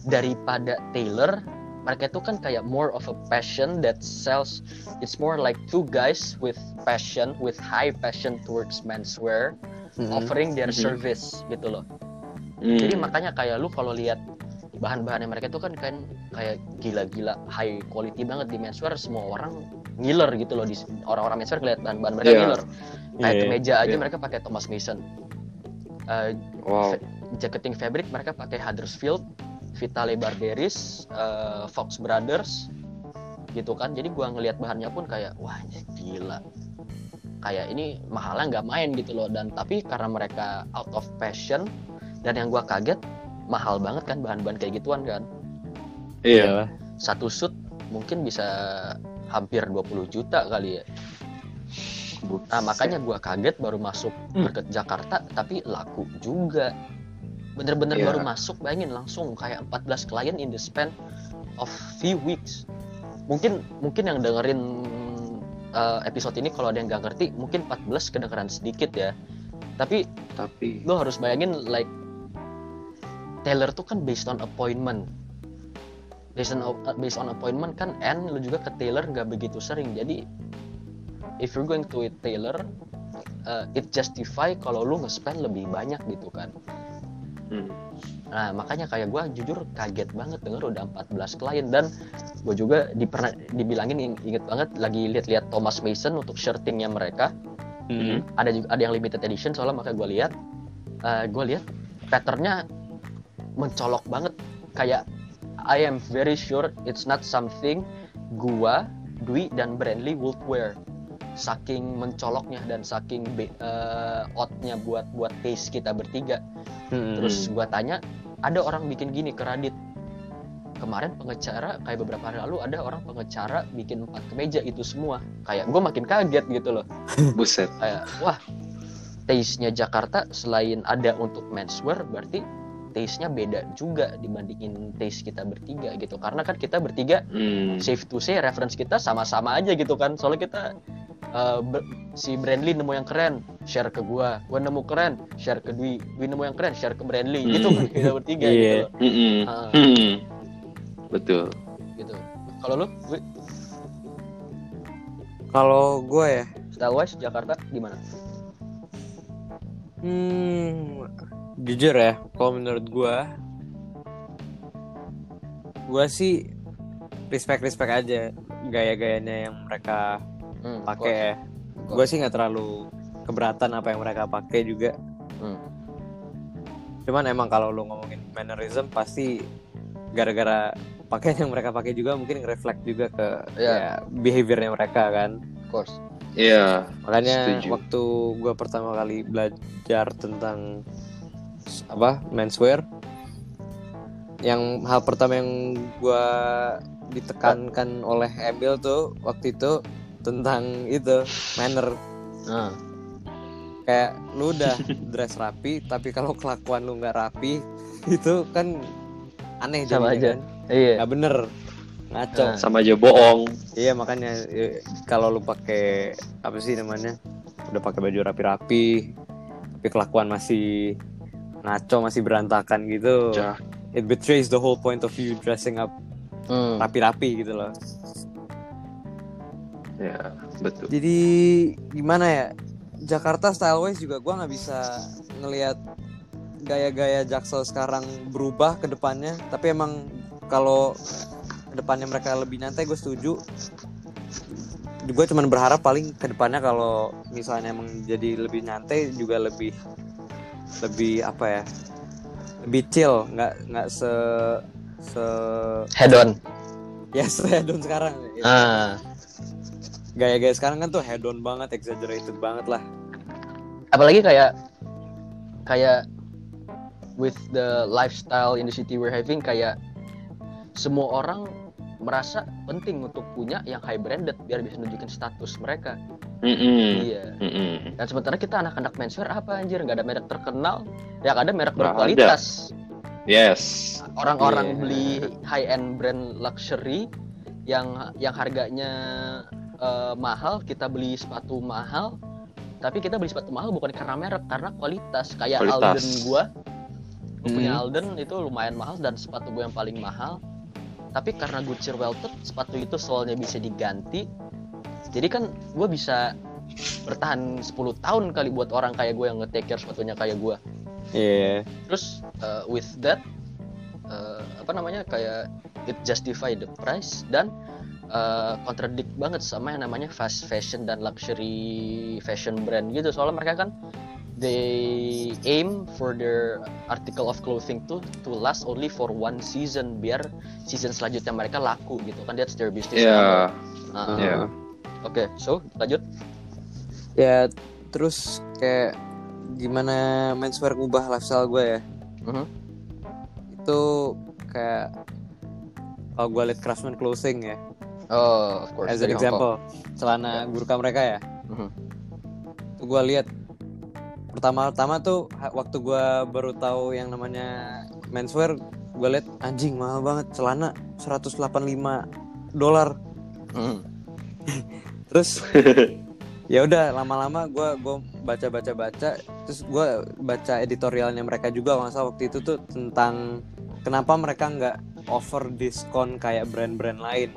daripada Taylor mereka tuh kan kayak more of a passion that sells it's more like two guys with passion with high passion towards menswear Mm-mm. offering their Mhm. service gitu loh Hmm. jadi makanya kayak lu kalau lihat bahan-bahan yang mereka tuh kan kan kayak gila-gila high quality banget di menswear semua orang ngiler gitu loh di orang-orang menswear ngeliat bahan-bahan mereka Iya. ngiler kayak Iya. kemeja aja Iya. mereka pakai Thomas Mason Eh, Wow. jacketing fabric mereka pakai Huddersfield Vitale Barberis eh, Fox Brothers gitu kan jadi gua ngelihat bahannya pun kayak wah gila kayak ini mahalnya nggak main gitu loh dan tapi karena mereka out of passion dan yang gua kaget mahal banget kan bahan-bahan kayak gituan kan Iya. satu suit mungkin bisa hampir 20 juta kali ya Nah makanya gua kaget baru masuk Hmm. market Jakarta tapi laku juga. Bener-bener Iya. baru masuk bayangin langsung kayak 14 klien in the span of few weeks. Mungkin mungkin yang dengerin uh, episode ini kalau ada yang nggak ngerti mungkin 14 kedengeran sedikit ya. Tapi Tapi. lo harus bayangin like Taylor tuh kan based on appointment. based on based on appointment kan and lu juga ke tailor nggak begitu sering jadi if you're going to a tailor uh, it justify kalau lu nge-spend lebih banyak gitu kan Hmm. Nah makanya kayak gue jujur kaget banget denger udah 14 klien dan gue juga di pernah dibilangin ing- inget banget lagi lihat-lihat Thomas Mason untuk shirtingnya mereka Hmm. ada juga ada yang limited edition soalnya makanya gue lihat eh, gue lihat patternnya mencolok banget kayak I am very sure it's not something gua Dwi dan Brandly would wear saking mencoloknya dan saking be- eh, oddnya buat buat taste kita bertiga Hmm. Terus gua tanya, ada orang bikin gini ke Radit. Kemarin pengecara kayak beberapa hari lalu ada orang pengecara bikin empat kemeja itu semua. Kayak gua makin kaget gitu loh. *laughs* Buset. Kayak wah, taste-nya Jakarta selain ada untuk menswear berarti taste-nya beda juga dibandingin taste kita bertiga gitu. Karena kan kita bertiga Hmm. safe to say reference kita sama-sama aja gitu kan. Soalnya kita uh, ber- si Brandly nemu yang keren, share ke gua. Gua nemu keren, share ke Dwi. Dwi nemu yang keren, share ke Brandly. Hmm. Gitu kan kita bertiga Iya. gitu. Mm-mm. Ah. Mm-mm. Betul. gitu. Kalau lu, Kalau gue ya, style wise Jakarta gimana? hmm, jujur ya, kalau menurut gue, gue sih respect respect aja gaya-gayanya yang mereka Hmm, pakai ya. Gue sih nggak terlalu keberatan apa yang mereka pakai juga. Hmm. Cuman emang kalau lu ngomongin mannerism pasti gara-gara pakaian yang mereka pakai juga mungkin reflect juga ke Iya. ya, behaviornya mereka kan. Of course. Iya. Makanya Setuju. waktu gue pertama kali belajar tentang apa menswear, yang hal pertama yang gue ditekankan oleh Emil tuh waktu itu tentang itu manner Nah, kayak lu udah *laughs* dress rapi tapi kalau kelakuan lu nggak rapi *laughs* itu kan aneh Sama aja. kan iya. nggak bener ngaco Nah. Sama aja bohong. iya makanya eh, kalau lu pakai apa sih namanya udah pakai baju rapi-rapi tapi kelakuan masih ngaco masih berantakan gitu Ja. it betrays the whole point of you dressing up Hmm. rapi-rapi gitu loh Ya, betul. jadi gimana ya Jakarta style wise juga gua nggak bisa ngelihat gaya-gaya Jaksel sekarang berubah ke depannya tapi emang kalau ke depannya mereka lebih nyantai gue setuju gue cuman berharap paling ke depannya kalau misalnya emang jadi lebih nyantai juga lebih lebih apa ya lebih chill nggak nggak se se Head on. ya se hedon sekarang Ah. gaya-gaya sekarang kan tuh hedon banget exaggerated banget lah Apalagi kayak kayak with the lifestyle in the city we're having kayak semua orang merasa penting untuk punya yang high branded biar bisa nunjukin status mereka. Mm-mm. Iya. Mm-mm. Dan sementara kita anak-anak menswear apa anjir nggak ada merek terkenal, yang ada merek Nggak berkualitas. Yes. Orang-orang Iya. beli high end brand luxury yang yang harganya eh, mahal, kita beli sepatu mahal. Tapi kita beli sepatu mahal bukan karena merek, karena kualitas. Kayak Kualitas. Alden gua, gua punya Hmm. Alden itu lumayan mahal dan sepatu gue yang paling mahal. Tapi karena Gucci welted, sepatu itu soalnya bisa diganti. Jadi kan gue bisa bertahan 10 tahun kali buat orang kayak gue yang nge-take care sepatunya kayak gue. iya Terus uh, with that uh, apa namanya kayak it justify the price dan uh, contradict banget sama yang namanya fast fashion dan luxury fashion brand gitu. Soalnya mereka kan they aim for their article of clothing to to last only for one season biar season selanjutnya mereka laku gitu kan that's their business model. Nah, Iya. Oke, so lanjut. ya terus kayak gimana menswear ngubah lifestyle gue ya Mhm. itu kayak kalau gue liat craftsman clothing ya Oh, of course. as an example celana gurka mereka ya Mhm. itu gue lihat pertama-tama tuh waktu gue baru tahu yang namanya menswear gue lihat anjing mahal banget celana 185 dolar Mhm. *laughs* terus *laughs* ya udah lama-lama gue gue baca baca baca terus gue baca editorialnya mereka juga salah waktu itu tuh tentang kenapa mereka nggak offer diskon kayak brand-brand lain.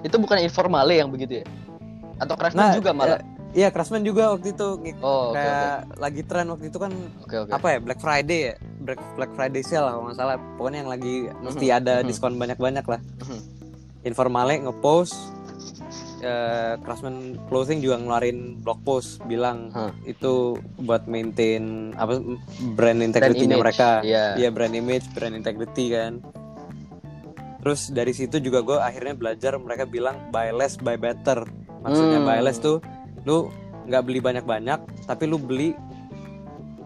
Itu bukan informale yang begitu ya? Atau Craftsman Nah, juga malah? eh, Iya, Craftsman juga waktu itu oh, oke oke. kayak lagi tren waktu itu kan Oke oke. apa ya Black Friday ya Black Black Friday sale lah kalau nggak salah pokoknya yang lagi mesti Mhm, ada mhm. diskon banyak-banyak lah Mhm. Informale ngepost eh, Craftsman Clothing juga ngeluarin blog post bilang Hah. itu buat maintain apa brand integrity-nya mereka Iya. Iya brand image, brand integrity kan. Terus dari situ juga gue akhirnya belajar mereka bilang buy less, buy better. Maksudnya Hmm. buy less tuh lu nggak beli banyak-banyak, tapi lu beli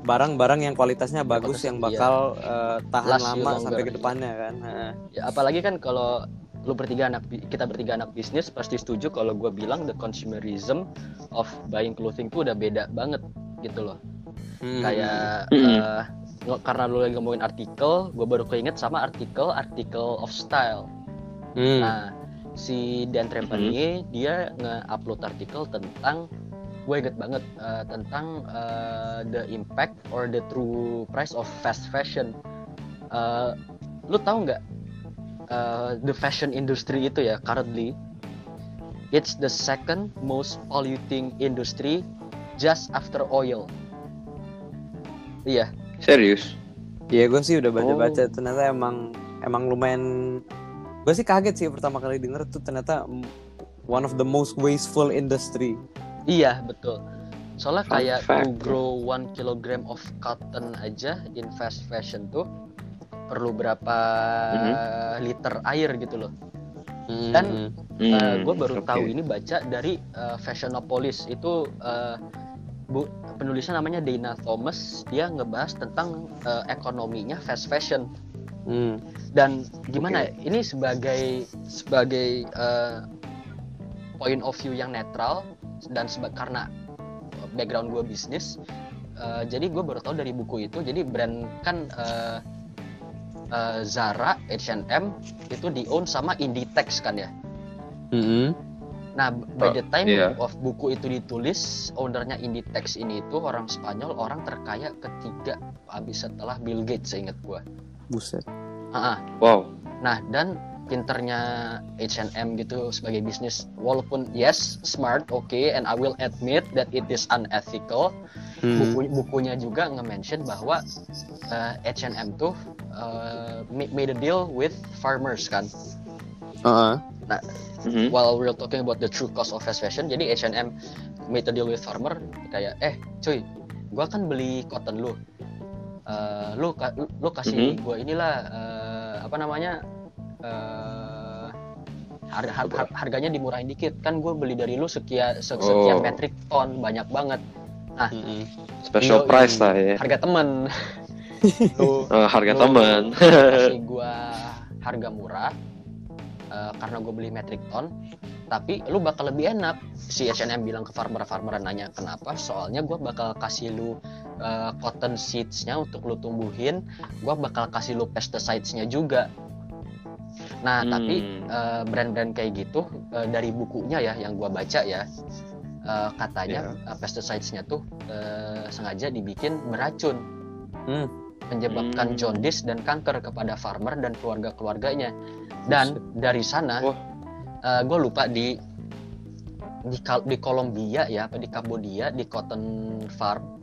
barang-barang yang kualitasnya bagus yang bakal eh, tahan Last lama sampai ke iya. depannya kan. Ya, apalagi kan kalau lu bertiga anak kita bertiga anak bisnis pasti setuju kalau gue bilang the consumerism of buying clothing tuh udah beda banget gitu loh. Hmm. Kayak eh, nge- karena lu lagi ngomongin artikel, gue baru keinget sama artikel artikel of style. Hmm. Nah, si Dan Trepanier dia nge-upload artikel tentang gue inget banget eh, tentang eh, the impact or the true price of fast fashion. Eh, lu tahu nggak eh, the fashion industry itu ya currently it's the second most polluting industry just after oil. Iya, Serius? Iya gue sih udah baca-baca Oh. ternyata emang emang lumayan gue sih kaget sih pertama kali denger tuh ternyata mm, one of the most wasteful industry. iya betul. Soalnya Fun kayak to grow one kilogram of cotton aja in fast fashion tuh perlu berapa liter air gitu loh. Dan Hmm, gue baru oke. tahu ini baca dari uh, Fashionopolis. Itu uh, bu penulisnya namanya Dana Thomas. Dia ngebahas tentang uh, ekonominya fast fashion. Hmm. dan gimana ya ini sebagai sebagai uh, point of view yang netral dan seba- karena background gue bisnis uh, jadi gue baru tahu dari buku itu. Jadi brand kan uh, uh, Zara H&M itu di own sama Inditex kan ya Mm-mm. Nah, by the time iya. of buku itu ditulis, ownernya Inditex ini itu orang Spanyol, orang terkaya ketiga habis setelah Bill Gates, seingat gua. Buset. Ah, ah. Wow. Nah, dan pinternya H&M gitu sebagai bisnis, walaupun yes smart, okay, and I will admit that it is unethical. Hmm. Buku, bukunya juga nge-mention bahwa eh, H&M tuh ma- made a deal with farmers kan. Uh-uh. Mhm. while we're talking about the true cost of fast fashion jadi H&M made a deal with farmer kayak eh cuy gua kan beli cotton lu Eh, lu lu, kasih gua inilah eh, apa namanya eh harga, har- har- harganya dimurahin dikit kan gue beli dari lu sekian se- sekian Oh. metric ton banyak banget Mm-mm. Special Yoi. price lah ya. harga temen *laughs* lu Eh, harga Lu- teman. kasih gua harga murah eh, karena gue beli metric ton tapi lu bakal lebih enak si H&M bilang ke farmer-farmer nanya kenapa soalnya gue bakal kasih lu eh, cotton seeds-nya untuk lu tumbuhin gue bakal kasih lu pesticides-nya juga nah tapi Hmm. eh, brand-brand kayak gitu eh, dari bukunya ya yang gua baca ya eh, katanya eh, pesticides-nya tuh eh, sengaja dibikin beracun Hmm. menyebabkan Hmm. jaundice dan kanker kepada farmer dan keluarga-keluarganya dan dari sana Wah. gue lupa di di di Kolombia ya apa di Kambodia di cotton farm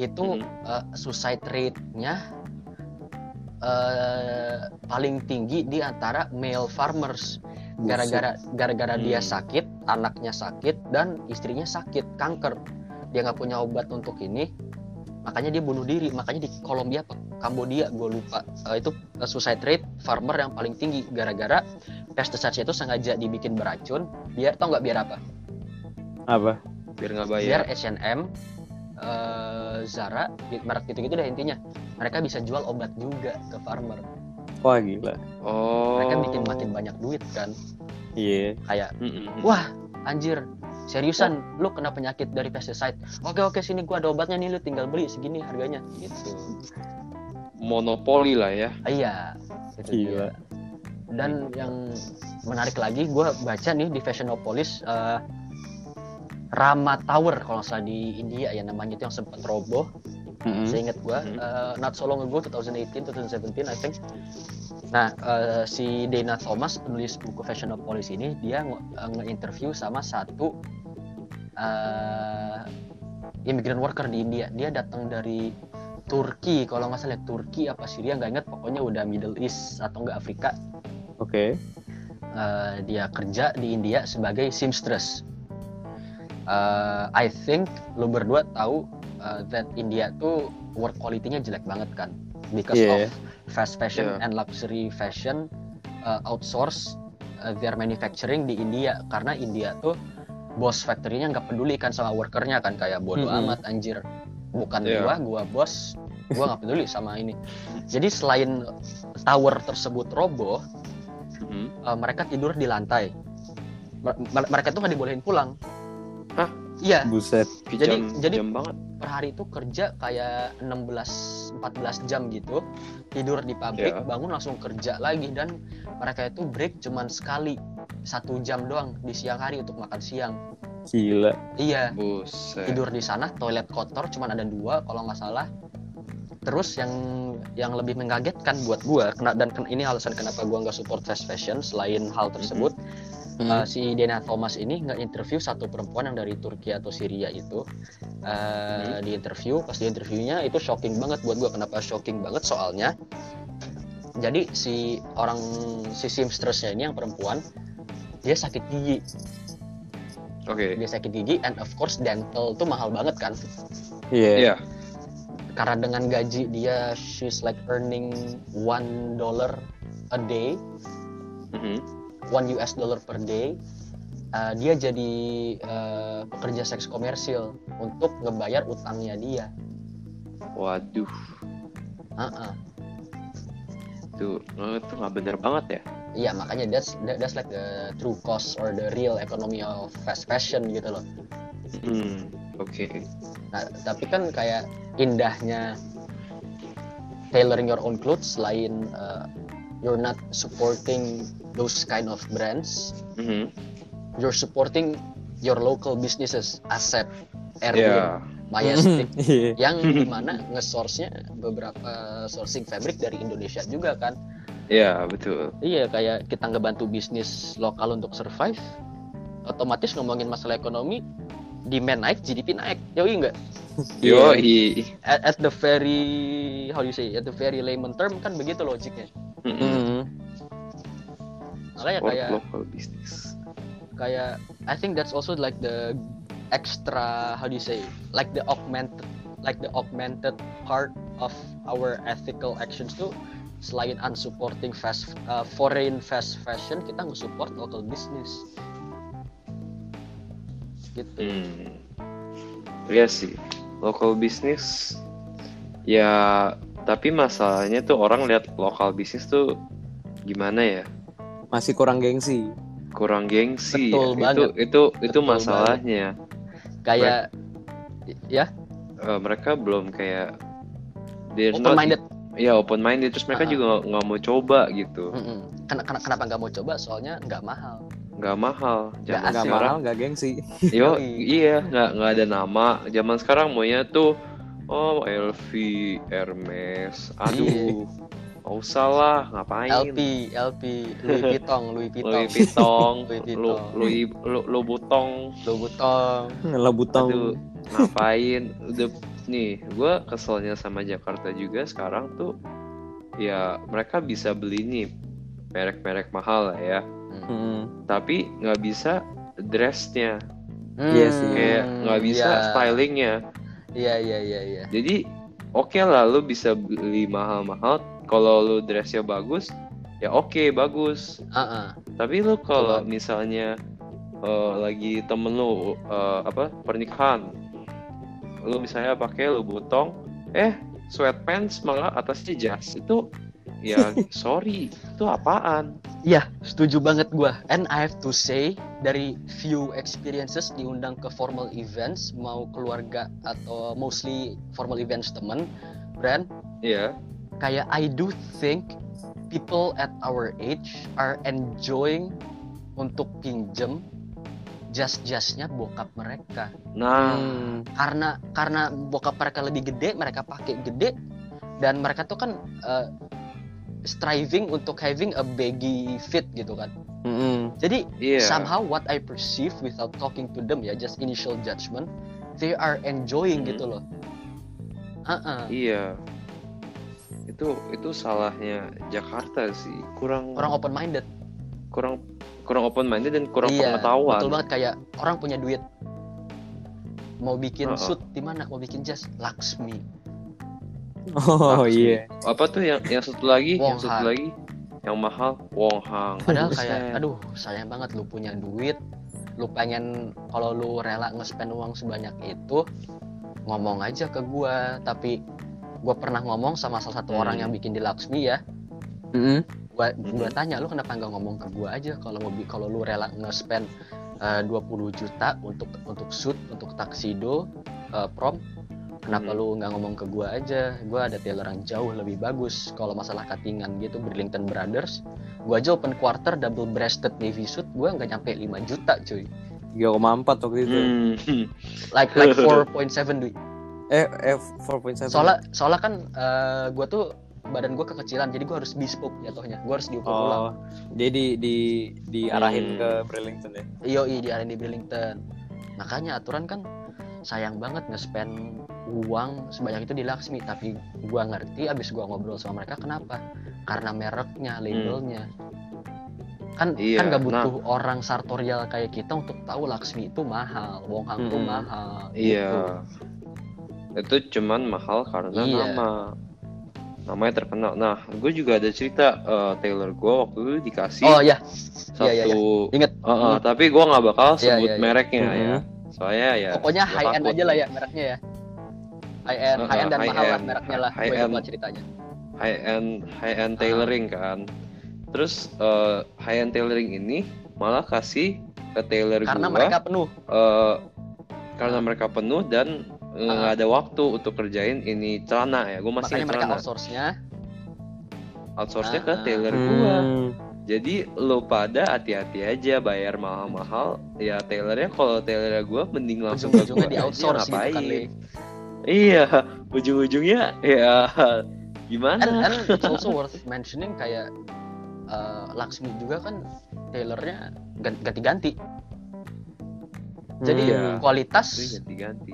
itu Hmm. eh, suicide rate-nya eh, paling tinggi di antara male farmers. Gara-gara gara-gara dia Hmm. sakit anaknya sakit dan istrinya sakit kanker. Dia nggak punya obat untuk ini makanya dia bunuh diri. Makanya di Kolombia apa Kambodia gue lupa. Eh, itu eh, suicide rate farmer yang paling tinggi. Gara-gara pesticides itu sengaja dibikin beracun. Biar tau nggak biar apa? Apa? Biar nggak biar bayar. H&M eh, Zara di- merek gitu-gitu deh intinya mereka bisa jual obat juga ke farmer Wah gila. Oh. mereka bikin makin banyak duit kan Iya. kayak Mm-mm. wah anjir seriusan lu kena penyakit dari pesticide oke oke sini gua ada obatnya nih lu tinggal beli segini harganya gitu Monopoli lah ya. Iya itu Gila. dia. dan yang menarik lagi gua baca nih di Fashionopolis eh, Rama Tower kalau nggak salah di India ya namanya itu yang sempat roboh Mm-mm. seingat gua Mhm. eh, not so long ago 2018 2017 I think Nah, eh, si Dana Thomas penulis buku Fashionopolis ini dia eh, nge-interview sama satu eh immigrant worker di India. Dia datang dari Turki, kalau nggak salah Turki apa Syria nggak ingat, pokoknya udah Middle East atau nggak Afrika. Oke. Eh, dia kerja di India sebagai seamstress. Eh, I think lu berdua tahu eh, that India tuh work quality-nya jelek banget kan, because Iya. of fast fashion Iya. and luxury fashion uh, outsource uh, their manufacturing di India karena India tuh bos factory-nya nggak peduli kan sama workernya kan kayak bodoh Mm-mm. amat anjir bukan Iya. gua gua bos gua nggak peduli sama ini jadi selain tower tersebut roboh Mhm. uh, mereka tidur di lantai mer- mereka tuh nggak dibolehin pulang Hah? Iya Buset. Jadi- jadi- kejam banget. per hari itu kerja kayak 16-14 jam gitu tidur di pabrik Iya. bangun langsung kerja lagi dan mereka itu break cuman sekali satu jam doang di siang hari untuk makan siang Gila. iya Buset. tidur di sana toilet kotor cuman ada dua kalau nggak salah terus yang yang lebih mengagetkan buat gua kena dan ken- ini alasan kenapa gua nggak support fast fashion selain hal tersebut Uh, si Dana Thomas ini nggak interview satu perempuan yang dari Turki atau Syria itu uh, di interview pas di interviewnya itu shocking banget buat gua kenapa shocking banget soalnya jadi si orang si seamstressnya ini yang perempuan dia sakit gigi Oke. dia sakit gigi and of course dental tuh mahal banget kan Iya. Iya. karena dengan gaji dia she's like earning one dollar a day Mhm. One US dollar per day uh, dia jadi uh, pekerja seks komersil untuk ngebayar utangnya dia Waduh. Uh-uh. Tuh, oh, itu nggak bener banget ya. iya makanya that's that- that's like the true cost or the real economy of fast fashion gitu loh Hmm. Oke. nah tapi kan kayak indahnya tailoring your own clothes selain uh, you're not supporting those kind of brands Mhm. you're supporting your local businesses Asep, Erwin, Ya. Majestic Iya. yang *laughs* di mana nge-source-nya beberapa sourcing fabric dari Indonesia juga kan Iya, betul. iya kayak kita ngebantu bisnis lokal untuk survive otomatis ngomongin masalah ekonomi demand naik GDP naik yoi enggak *laughs* Yo, at, at the very how do you say at the very layman term kan begitu logiknya Mhm. makanya Support kayak local business. kayak I think that's also like the extra how do you say like the augmented like the augmented part of our ethical actions tuh selain unsupporting fast uh, foreign fast fashion kita nge-support local business gitu Hmm. Iya sih. Local business ya tapi masalahnya tuh orang lihat lokal bisnis tuh gimana ya? Masih kurang gengsi. Kurang gengsi. Betul ya. banget. Itu itu itu Betul masalahnya. kayak ya Eh, mereka belum kayak they're open not- minded ya open minded terus mereka Ah. juga nggak- nggak mau coba gitu kenapa kenapa nggak mau coba soalnya nggak mahal nggak mahal Nggak zaman Gak asik. sekarang mahal, gak gengsi. yo *laughs* iya nggak nggak ada nama zaman sekarang maunya tuh oh LV Hermes *laughs* aduh nggak usah lah ngapain LP LP Louis Vuitton Louis Vuitton Louis Vuitton *laughs* Louis lu Vuitton. Louis lu, lu butong Louis Vuitton aduh Lebutong. ngapain udah nih gue keselnya sama Jakarta juga sekarang tuh ya mereka bisa beli nih merek-merek mahal lah ya Hmm. tapi nggak bisa dressnya Iya sih. kayak nggak bisa iya. stylingnya Iya iya iya iya. jadi oke lah lu bisa beli mahal-mahal kalau lu dressnya bagus ya oke bagus Ah, ah. tapi lu kalau misalnya eh, lagi temen lu eh, apa pernikahan lu misalnya pakai lu butong eh sweatpants malah atasnya jas itu ya sorry itu apaan Iya, setuju banget gua. And I have to say dari few experiences diundang ke formal events mau keluarga atau mostly formal events temen, brand ya kayak I do think people at our age are enjoying untuk pinjem jas-jasnya bokap mereka. nah Hmm. karena karena bokap mereka lebih gede mereka pakai gede dan mereka tuh kan eh, striving untuk having a baggy fit gitu kan Mm-mm. jadi Iya. somehow what I perceive without talking to them ya just initial judgment they are enjoying Mhm. gitu loh Heeh. Iya. Itu itu salahnya Jakarta sih. Kurang orang open minded kurang kurang open minded dan kurang iya pengetahuan. betul banget kayak orang punya duit mau bikin Heeh. suit di mana mau bikin jas Laksmi Oh iya. Apa tuh yang yang satu lagi? Wong yang satu Han. lagi yang mahal Wong Hang. padahal kayak aduh sayang banget lu punya duit lu pengen kalau lu rela nge-spend uang sebanyak itu ngomong aja ke gua tapi gua pernah ngomong sama salah satu Hmm. orang yang bikin di Laksmi ya Mm-mm. gua Mhm. gua tanya lu kenapa nggak ngomong ke gua aja kalau mau kalau lu rela nge-spend eh, 20 juta untuk untuk shoot untuk taksido eh, prom kenapa Mhm. lu nggak ngomong ke gua aja gua ada tailor yang jauh lebih bagus kalau masalah cuttingan gitu Burlington Brothers gua aja open quarter double breasted navy suit gua nggak nyampe 5 juta cuy 3,4 waktu itu. Hmm. *laughs* like like 4.7 duit Eh, eh 4.7. soalnya soalnya kan eh, gua tuh badan gua kekecilan jadi gua harus bespoke jatuhnya gua harus diukur ulang Oh, dia di di diarahin Hmm. ke Burlington ya. Yoi di R&D Burlington. Makanya aturan kan sayang banget nge-spend uang sebanyak itu di Laksmi tapi gua ngerti abis gua ngobrol sama mereka kenapa karena mereknya labelnya kan Iya, kan gak butuh orang sartorial kayak kita untuk tahu Laksmi itu mahal Wong Hang itu Mm-mm. mahal gitu. Iya. Itu cuman mahal karena Iya. nama. Namanya terkenal. Nah, gue juga ada cerita eh, Taylor gue waktu itu dikasih oh ya satu. iya, iya, Ingat. Eh, eh, Hmm. tapi gue nggak bakal Iya, sebut iya, iya. mereknya ya. Soalnya ya. pokoknya high end aja lah ya mereknya ya high end high end dan high mahal lah end. mereknya lah High gue end. ceritanya high end high end Ah. tailoring kan. Terus eh, high end tailoring ini malah kasih ke tailor karena gua mereka penuh eh, karena mereka penuh dan eh, Ah. nggak ada waktu untuk kerjain ini celana ya. Gue masih makanya mereka celana. outsource-nya Outsource-nya ke Ah. tailor gua. Hmm. Jadi lo pada hati-hati aja bayar mahal-mahal. Ya tailornya kalau tailornya gua mending langsung ke ujung-ujungnya gua di aja, outsource gitu kan ngapain. Iya, ujung-ujungnya ya gimana? and, and it's also *laughs* worth mentioning kayak uh, Laksmi juga kan tailornya gan- ganti-ganti jadi Iya. kualitas Itu ganti-ganti.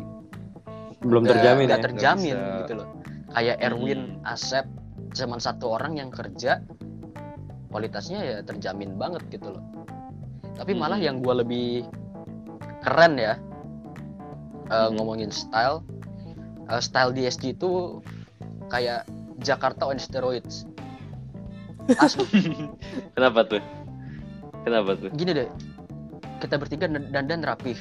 belum terjamin nggak ya. terjamin gitu loh kayak Erwin Hmm. Asep cuman satu orang yang kerja kualitasnya ya terjamin banget gitu loh tapi malah Hmm. yang gua lebih keren ya uh, ngomongin style uh, style DSG itu kayak Jakarta on steroids asli *laughs* Kenapa tuh? Kenapa tuh? gini deh kita bertiga dan- dandan rapih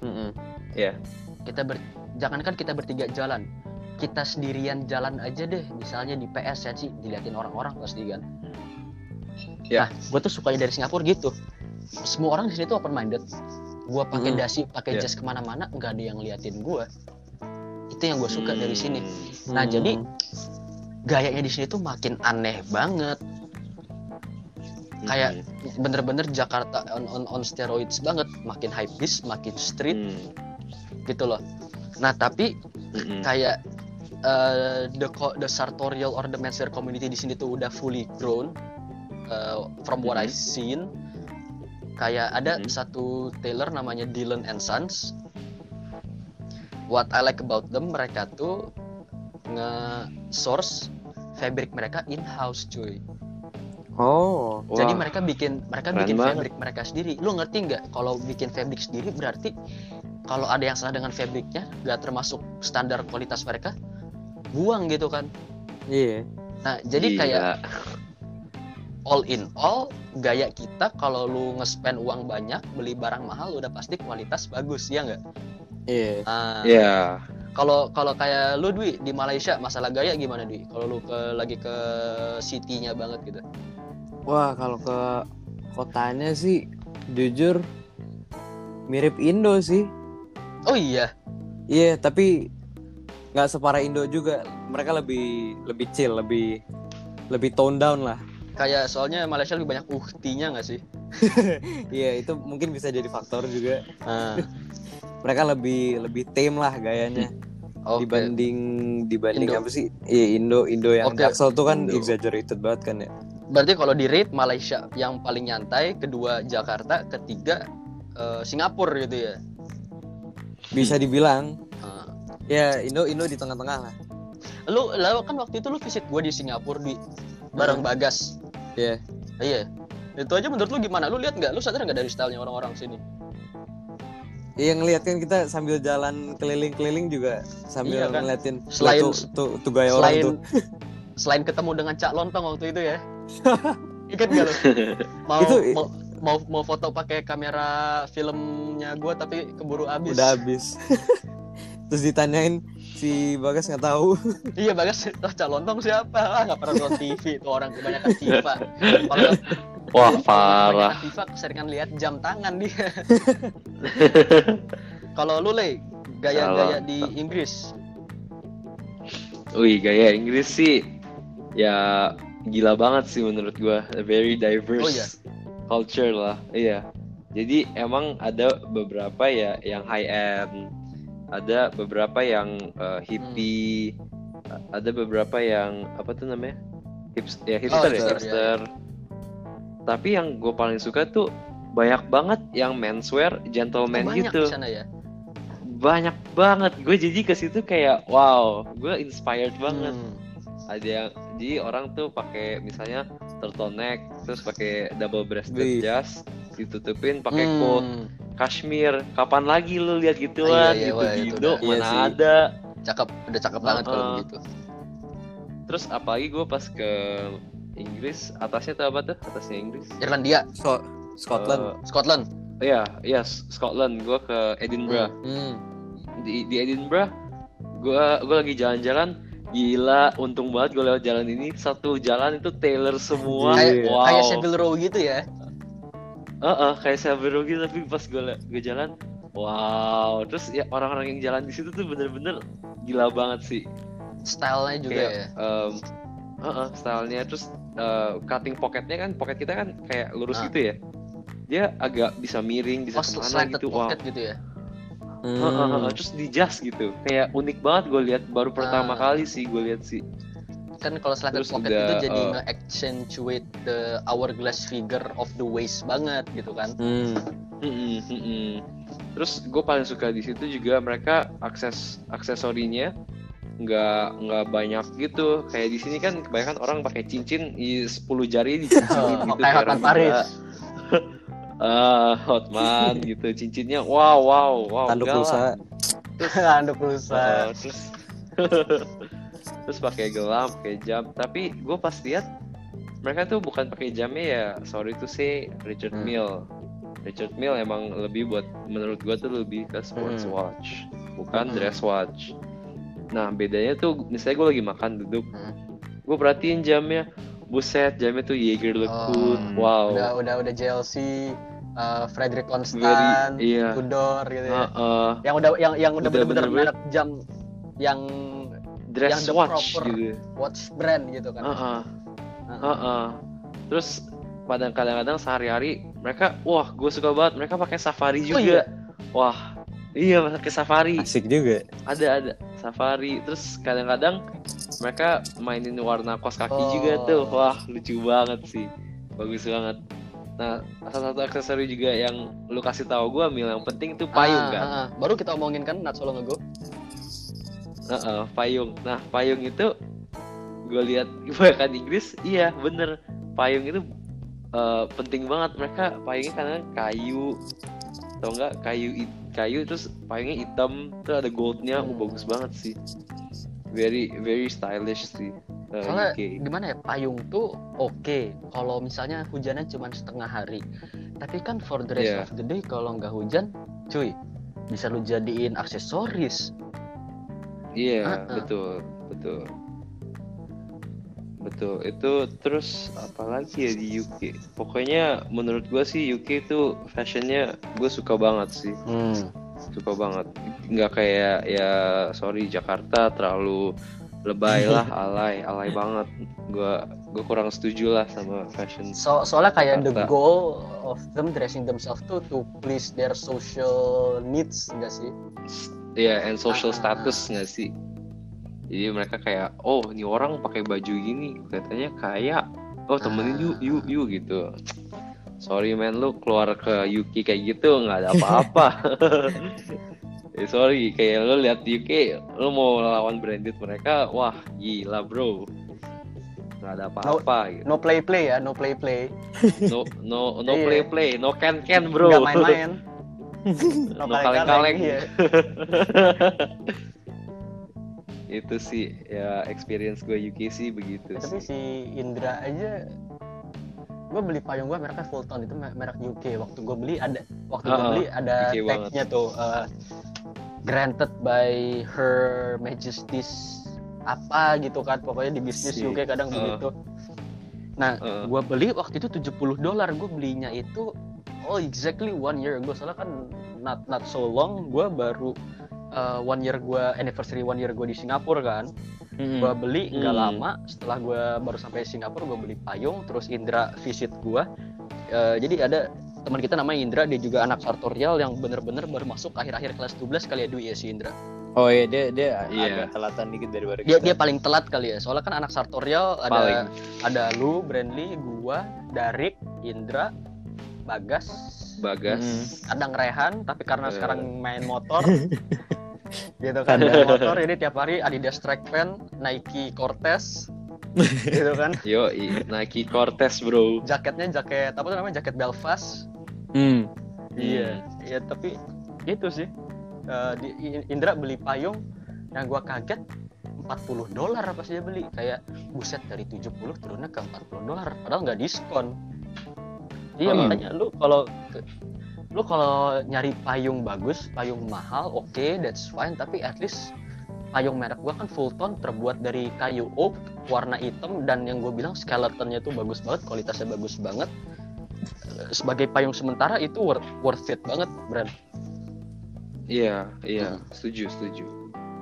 Mm-mm. Ya. kita ber jangankan kita bertiga jalan kita sendirian jalan aja deh misalnya di PS ya sih diliatin orang-orang pasti kan Ya. nah gue tuh sukanya dari Singapura gitu semua orang di sini tuh open minded gue pakai Mm-mm. dasi pakai Ya. jas ke mana-mana nggak ada yang liatin gue itu yang gue suka dari sini Hmm. Nah, Hmm. jadi gayanya di sini tuh makin aneh banget kayak Hmm. bener-bener Jakarta on, on, on steroids banget makin hype bis makin street Hmm. gitu loh nah tapi Hmm. kayak uh, the the sartorial or the menswear community di sini tuh udah fully grown uh, from what I've seen kayak ada Mhm. satu tailor namanya Dylan and Sons what I like about them mereka tuh nge-source fabric mereka in house cuy Oh. jadi Wah, mereka bikin mereka keren bikin banget. fabric mereka sendiri lu ngerti nggak kalau bikin fabric sendiri berarti kalau ada yang salah dengan fabricnya nggak termasuk standar kualitas mereka buang gitu kan Iya. nah jadi gila. kayak all in all gaya kita kalau lu nge-spend uang banyak beli barang mahal udah pasti kualitas bagus ya nggak Iya. Ah, ya kalau kalau kayak lu Dwi di Malaysia masalah gaya gimana Dwi kalau lu ke lagi ke city-nya banget gitu Wah, kalau ke kotanya sih jujur mirip Indo sih. oh iya Iya, tapi nggak separah Indo juga. Mereka lebih lebih chill, lebih lebih tone down lah. Kayak soalnya Malaysia lebih banyak uhtinya nggak sih *laughs* Iya, itu mungkin bisa jadi faktor juga. Ah. Mereka lebih lebih tame lah gayanya. Oke. dibanding dibanding Indo. apa sih? Iya Indo Indo yang Oke, Jaksel tuh kan Indo. exaggerated banget kan ya. Berarti kalau di rate Malaysia yang paling nyantai, kedua Jakarta, ketiga eh, Singapura gitu ya. Bisa dibilang Nah, ya Indo Indo di tengah-tengah lah. lu lalu kan waktu itu lu visit gue di Singapura di bareng Bagas. Iya. Iya. Itu aja menurut lu gimana? Lu lihat nggak? Lu sadar nggak dari stylenya orang-orang sini? Iya ngeliat kan kita sambil jalan keliling-keliling juga sambil Iya kan? ngeliatin Selain- tuh, tuh, tuh gaya orang selain tuh. *laughs* selain ketemu dengan Cak Lontong waktu itu ya. *laughs* Ingat gak lu? Mau, Itu- mau mau mau foto pakai kamera filmnya gue tapi keburu habis. Udah habis. *laughs* Terus ditanyain si Bagas nggak tahu. *laughs* Iya bagas, oh, Cak Lontong siapa? Ah nggak pernah nonton TV itu orang kebanyakan FIFA. Kalau Wah parah. FIFA keseringan lihat jam tangan dia. *laughs* Kalau lu le gaya-gaya di Inggris, Wih gaya Inggris sih ya gila banget sih menurut gua. A Very diverse Oh, iya? culture lah. Iya. Jadi emang ada beberapa ya yang high end, ada beberapa yang uh, hippie, Hmm. ada beberapa yang apa tuh namanya? Hips, ya hipster ya, hipster, hipster. Tapi yang gue paling suka tuh banyak banget yang menswear Oh, gentleman banyak gitu di sana ya. banyak banget gue jadi ke situ kayak wow gue inspired banget Hmm. ada yang jadi orang tuh pakai misalnya turtleneck terus pakai double breasted jas ditutupin pakai Hmm. coat kashmir kapan lagi lu lihat gituan Iya, iya, gitu wah, di itu Indo udah- iya mana sih. ada Cakep, udah cakep banget kalau Uh-uh. begitu. terus apalagi gue pas ke Inggris atasnya tuh apa tuh atasnya Inggris Irlandia, So, Scotland. Scotland. Eh, iya iya Scotland gue ke Edinburgh Hmm. di di Edinburgh gue gue lagi jalan-jalan gila untung banget gue lewat jalan ini satu jalan itu Taylor semua Iya. Kayak wow kayak Savile Row gitu ya. Heeh, kayak Savile Row gitu tapi pas gue gue jalan wow terus ya orang-orang yang jalan di situ tuh bener-bener gila banget sih Stylenya juga kayak ya. em, heeh, stylenya terus eh, cutting pocketnya kan pocket kita kan kayak lurus Ah. gitu ya dia agak bisa miring bisa Oh, ke mana gitu wow pocket gitu ya. Hmm. Heeh, heeh, terus di jas gitu kayak unik banget gue lihat baru pertama Ah. kali sih gue lihat sih Kan kalau slanted Terus pocket udah, itu jadi uh, nge-accentuate the hourglass figure of the waist banget gitu kan. Hmm. Mm-mm, mm-mm. Terus gue paling suka di situ juga mereka akses aksesorinya nggak nggak banyak gitu. Kayak di sini kan kebanyakan orang pakai cincin i 10 jari di cincin Oh, gitu. kayak Hotman Paris. Ah, *laughs* Hotman gitu cincinnya. Wow wow wow. Tanduk rusa. lah. Anduk rusa. Uh, terus *laughs* *laughs* terus pakai gelam, pakai jam. Tapi gue pas lihat mereka tuh bukan pakai jamnya ya. Sorry to say Richard Hmm. Mille. Richard Mille emang lebih buat menurut gue tuh lebih ke sports Hmm. watch, bukan Hmm. dress watch. Nah bedanya tuh misalnya gue lagi makan duduk, Hmm. gue perhatiin jamnya. Buset, jamnya tuh Jaeger LeCoultre. Hmm. Wow. Udah udah udah JLC, uh, Frederick Very, Constant, iya. Tudor gitu ya. Heeh. Yang udah yang yang udah bener-bener. merek jam yang dress the watch proper- gitu. watch brand gitu kan. Heeh. Heeh. Heeh. Terus pada kadang-kadang sehari-hari mereka, wah gue suka banget. Mereka pakai safari Oh, juga. Wah, iya pakai safari. Asik juga. Ada ada safari. Terus kadang-kadang mereka mainin warna kos kaki Oh. juga tuh. Wah lucu banget sih. Bagus banget. Nah, salah satu aksesori juga yang lu kasih tahu gue, Mil, yang penting itu payung Ah, kan. ah, ah. Baru kita omongin kan Not Ngego. Heeh, payung. Nah, payung itu gue lihat *laughs* kebanyakan Inggris, iya bener. Payung itu eh, penting banget. Mereka payungnya kadang kayu, atau enggak kayu kayu terus payungnya hitam, terus ada goldnya, oh, bagus banget sih. Very very stylish sih. eh, Soalnya UK. gimana ya payung tuh oke kalau misalnya hujannya cuma setengah hari. Tapi kan for the rest Iya. of the day kalau nggak hujan, cuy bisa lu jadiin aksesoris. Iya, Uh-uh. betul, betul. Betul. Itu terus apalagi ya di UK. Pokoknya menurut gua sih UK itu fashionnya gue suka banget sih. Hmm. suka banget nggak kayak ya sorry Jakarta terlalu lebay lah *laughs* alay alay banget gua gua kurang setuju lah sama fashion So, soalnya kayak the Jakarta. goal of them dressing themselves tuh to please their social needs enggak sih? Ya and social Ah. status nggak sih jadi mereka kayak oh ini orang pakai baju gini katanya kaya oh temenin Ah. yuk yuk yuk gitu sorry man lu keluar ke UK kayak gitu nggak ada apa-apa *laughs* Eh, sorry kayak lu lihat UK lu mau lawan branded mereka wah gila bro nggak ada apa-apa gitu. no play play ya no play play no no no Iya. play play no can can bro nggak main-main *laughs* no kaleng-kaleng iya. itu sih ya experience gue UK sih begitu tapi sih. si Indra aja gue beli payung gue mereknya Fulton itu me- merek UK waktu gue beli ada waktu gue Ah, beli ada tagnya tuh uh, granted by Her Majesty's apa gitu kan pokoknya di bisnis Si- UK kadang uh. begitu nah Uh. gue beli waktu itu 70 dolar gue belinya itu oh exactly one year gue soalnya kan not not so long gue baru uh, one year gue anniversary one year gue di Singapura kan Mm-mm. gue beli nggak Hmm. lama setelah gue baru sampai Singapura gue beli payung terus Indra visit gue Eh, jadi ada teman kita namanya Indra dia juga anak sartorial yang bener-bener baru masuk akhir-akhir kelas 12 kali ya Dwi ya si Indra Oh iya dia dia Iya. agak telatan dikit dari baru dia dia paling telat kali ya soalnya kan anak sartorial ada paling ada lu Brandly gua Darik Indra Bagas. Bagas. Kadang Rehan tapi karena Eh. sekarang main motor. *laughs* Gitu kan main motor. jadi tiap hari Adidas track pant Nike Cortez. Gitu kan. *laughs* Yo Nike Cortez bro. Jaketnya jaket apa tuh namanya jaket Belfast. Hmm. iya iya tapi itu sih. Eh, di Indra beli payung yang gua kaget 40 dolar pas dia beli? Kayak buset dari 70 turunnya ke 40 dolar padahal nggak diskon iya Hmm. makanya lu kalau lu kalau nyari payung bagus payung mahal oke that's fine tapi at least payung merek gua kan Fulton terbuat dari kayu oak warna hitam dan yang gue bilang skeletonnya tuh bagus banget kualitasnya bagus banget Eh, sebagai payung sementara itu worth, worth it banget brand iya iya Hmm. setuju setuju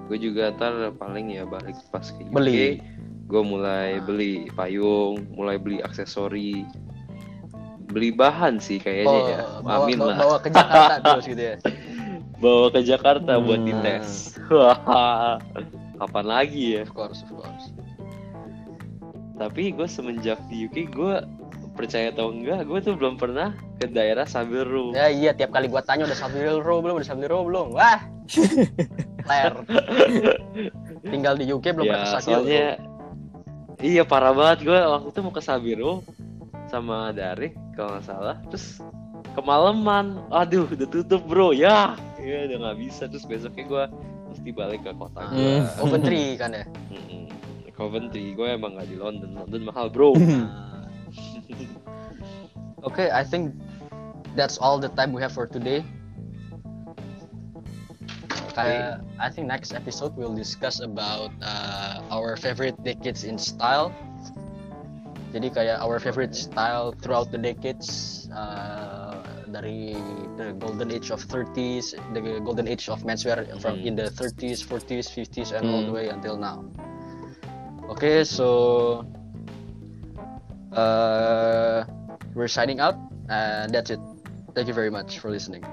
gue juga ntar paling ya balik pas ke UK Beli. gue mulai beli payung mulai beli aksesori beli bahan sih kayaknya ya. Oh, bawa, amin bawa, lah. bawa ke Jakarta terus gitu ya? *laughs* Bawa ke Jakarta buat Hmm. dites. Wah, *laughs* kapan lagi ya? Of course of course. Tapi gue semenjak di UK gue percaya atau enggak gue tuh belum pernah ke daerah Sabir Room. Ya iya tiap kali gua tanya udah Row belum? Udah Row belum? Wah! *laughs* Ler. Tinggal di UK belum ya pernah ke soalnya iya parah banget. Gue waktu itu mau ke Sabiro sama Darik kalau nggak salah. Terus kemalaman. Aduh udah tutup bro. Ya. Ya udah nggak bisa. Terus besoknya gue mesti balik ke kota gue Hmm. *laughs* Coventry kan ya? Mm-mm. Coventry gue emang nggak di London. London mahal bro. *laughs* Okay, I think that's all the time we have for today. Kayak, I think next episode we'll discuss about uh, our favorite decades in style. Jadi kayak our favorite style throughout the decades uh, dari the golden age of 30s, the golden age of menswear from Hmm. in the 30s, 40s, 50s, and all Hmm. the way until now. Okay, so uh, we're signing out, and that's it. Thank you very much for listening.